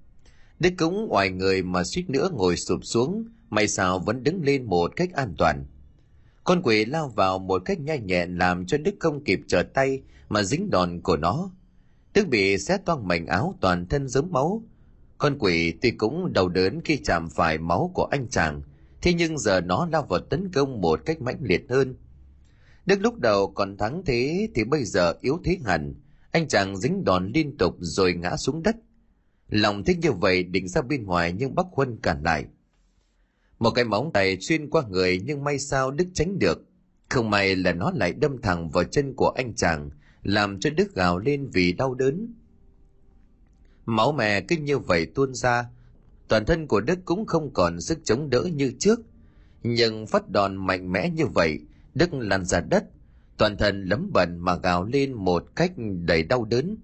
Đức cũng ngoài người mà suýt nữa ngồi sụp xuống, may sao vẫn đứng lên một cách an toàn. Con quỷ lao vào một cách nhanh nhẹn làm cho Đức không kịp trở tay mà dính đòn của nó. Đức bị xé toang mảnh áo toàn thân giống máu. Con quỷ tuy cũng đau đớn khi chạm phải máu của anh chàng, thế nhưng giờ nó lao vào tấn công một cách mãnh liệt hơn. Đức lúc đầu còn thắng thế thì bây giờ yếu thế hẳn, anh chàng dính đòn liên tục rồi ngã xuống đất. Lòng thích như vậy định ra bên ngoài nhưng Bắc Huân cản lại. Một cái móng tay xuyên qua người nhưng may sao Đức tránh được. Không may là nó lại đâm thẳng vào chân của anh chàng, làm cho Đức gào lên vì đau đớn. Máu mè cứ như vậy tuôn ra, toàn thân của Đức cũng không còn sức chống đỡ như trước. Nhưng phát đòn mạnh mẽ như vậy, Đức lăn ra đất, toàn thân lấm bẩn mà gào lên một cách đầy đau đớn.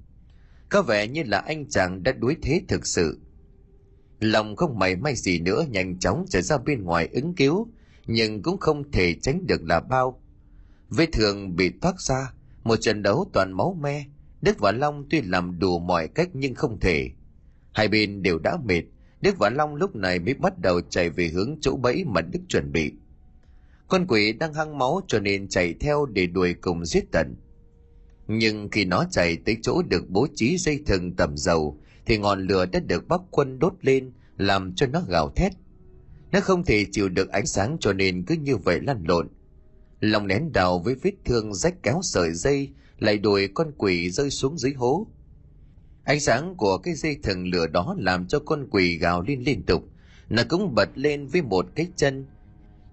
Có vẻ như là anh chàng đã đuối thế thực sự. Lòng không mảy may gì nữa nhanh chóng trở ra bên ngoài ứng cứu, nhưng cũng không thể tránh được là bao. Vết thương bị thoát ra, một trận đấu toàn máu me, Đức và Long tuy làm đủ mọi cách nhưng không thể. Hai bên đều đã mệt, Đức và Long lúc này mới bắt đầu chạy về hướng chỗ bẫy mà Đức chuẩn bị. Con quỷ đang hăng máu cho nên chạy theo để đuổi cùng giết tận. Nhưng khi nó chạy tới chỗ được bố trí dây thừng tầm dầu, thì ngọn lửa đã được bắc quân đốt lên, làm cho nó gào thét. Nó không thể chịu được ánh sáng cho nên cứ như vậy lăn lộn. Lòng nén đào với vết thương rách kéo sợi dây, lại đuổi con quỷ rơi xuống dưới hố. Ánh sáng của cái dây thừng lửa đó làm cho con quỷ gào lên liên tục. Nó cũng bật lên với một cái chân.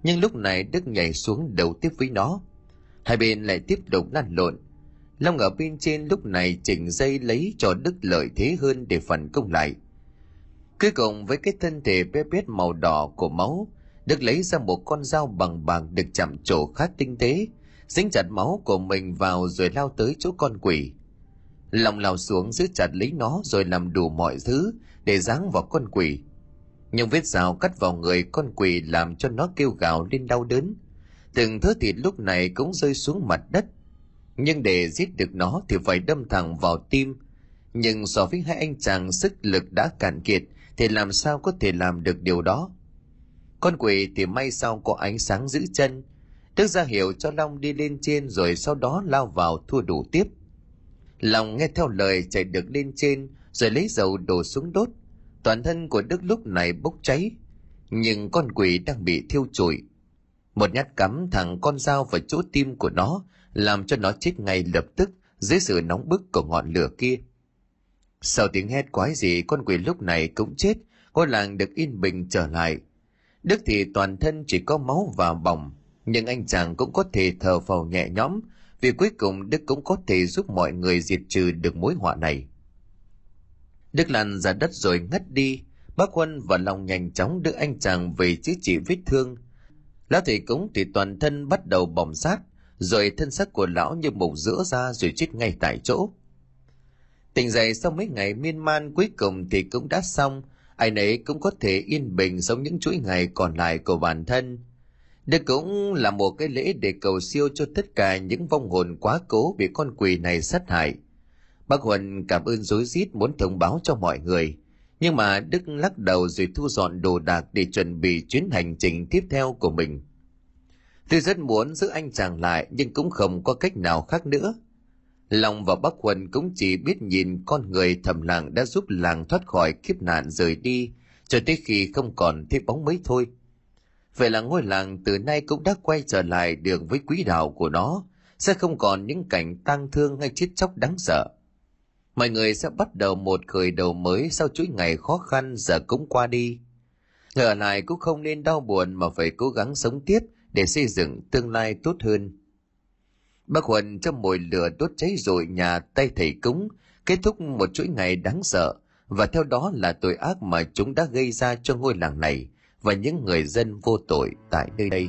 Nhưng lúc này Đức nhảy xuống đầu tiếp với nó. Hai bên lại tiếp tục lăn lộn. Long ở bên trên lúc này chỉnh dây lấy cho Đức lợi thế hơn để phản công lại. Cuối cùng với cái thân thể bé bét màu đỏ của máu, Đức lấy ra một con dao bằng bạc được chạm trổ khá tinh tế, dính chặt máu của mình vào rồi lao tới chỗ con quỷ. Lòng lao xuống giữ chặt lấy nó rồi làm đủ mọi thứ để giáng vào con quỷ. Nhưng vết dao cắt vào người con quỷ làm cho nó kêu gào lên đau đớn. Từng thớ thịt lúc này cũng rơi xuống mặt đất. Nhưng để giết được nó thì phải đâm thẳng vào tim. Nhưng so với hai anh chàng, sức lực đã cạn kiệt, thì làm sao có thể làm được điều đó. Con quỷ thì may sao có ánh sáng giữ chân. Đức ra hiệu cho Long đi lên trên rồi sau đó lao vào thua đủ tiếp. Long nghe theo lời chạy được lên trên, rồi lấy dầu đổ xuống đốt. Toàn thân của Đức lúc này bốc cháy. Nhưng con quỷ đang bị thiêu trụi. Một nhát cắm thẳng con dao vào chỗ tim của nó làm cho nó chết ngay lập tức dưới sự nóng bức của ngọn lửa kia. Sau tiếng hét quái gì con quỷ lúc này cũng chết, ngôi làng được yên bình trở lại. Đức thì toàn thân chỉ có máu và bỏng, nhưng anh chàng cũng có thể thở phào nhẹ nhõm vì cuối cùng Đức cũng có thể giúp mọi người diệt trừ được mối họa này. Đức lăn ra đất rồi ngất đi, bác Quân và lòng nhanh chóng đưa anh chàng về chữa trị vết thương. Lão thầy cúng thì toàn thân bắt đầu bỏng sát, rồi thân xác của lão như mục giữa ra rồi chết ngay tại chỗ. Tỉnh dậy sau mấy ngày miên man cuối cùng thì cũng đã xong, ai nấy cũng có thể yên bình sống những chuỗi ngày còn lại của bản thân. Đây cũng là một cái lễ để cầu siêu cho tất cả những vong hồn quá cố bị con quỷ này sát hại. Bác Huân cảm ơn rối rít muốn thông báo cho mọi người, nhưng mà Đức lắc đầu rồi thu dọn đồ đạc để chuẩn bị chuyến hành trình tiếp theo của mình. Tôi rất muốn giữ anh chàng lại nhưng cũng không có cách nào khác nữa. Long và Bắc Huân cũng chỉ biết nhìn con người thầm lặng đã giúp làng thoát khỏi kiếp nạn rời đi, cho tới khi không còn thấy bóng mấy thôi. Vậy là ngôi làng từ nay cũng đã quay trở lại đường với quý đạo của nó, sẽ không còn những cảnh tang thương hay chết chóc đáng sợ. Mọi người sẽ bắt đầu một khởi đầu mới sau chuỗi ngày khó khăn giờ cũng qua đi. Người ở lại cũng không nên đau buồn mà phải cố gắng sống tiếp để xây dựng tương lai tốt hơn. Bác Huân trong mồi lửa đốt cháy rồi nhà tay thầy cúng, kết thúc một chuỗi ngày đáng sợ, và theo đó là tội ác mà chúng đã gây ra cho ngôi làng này và những người dân vô tội tại nơi đây.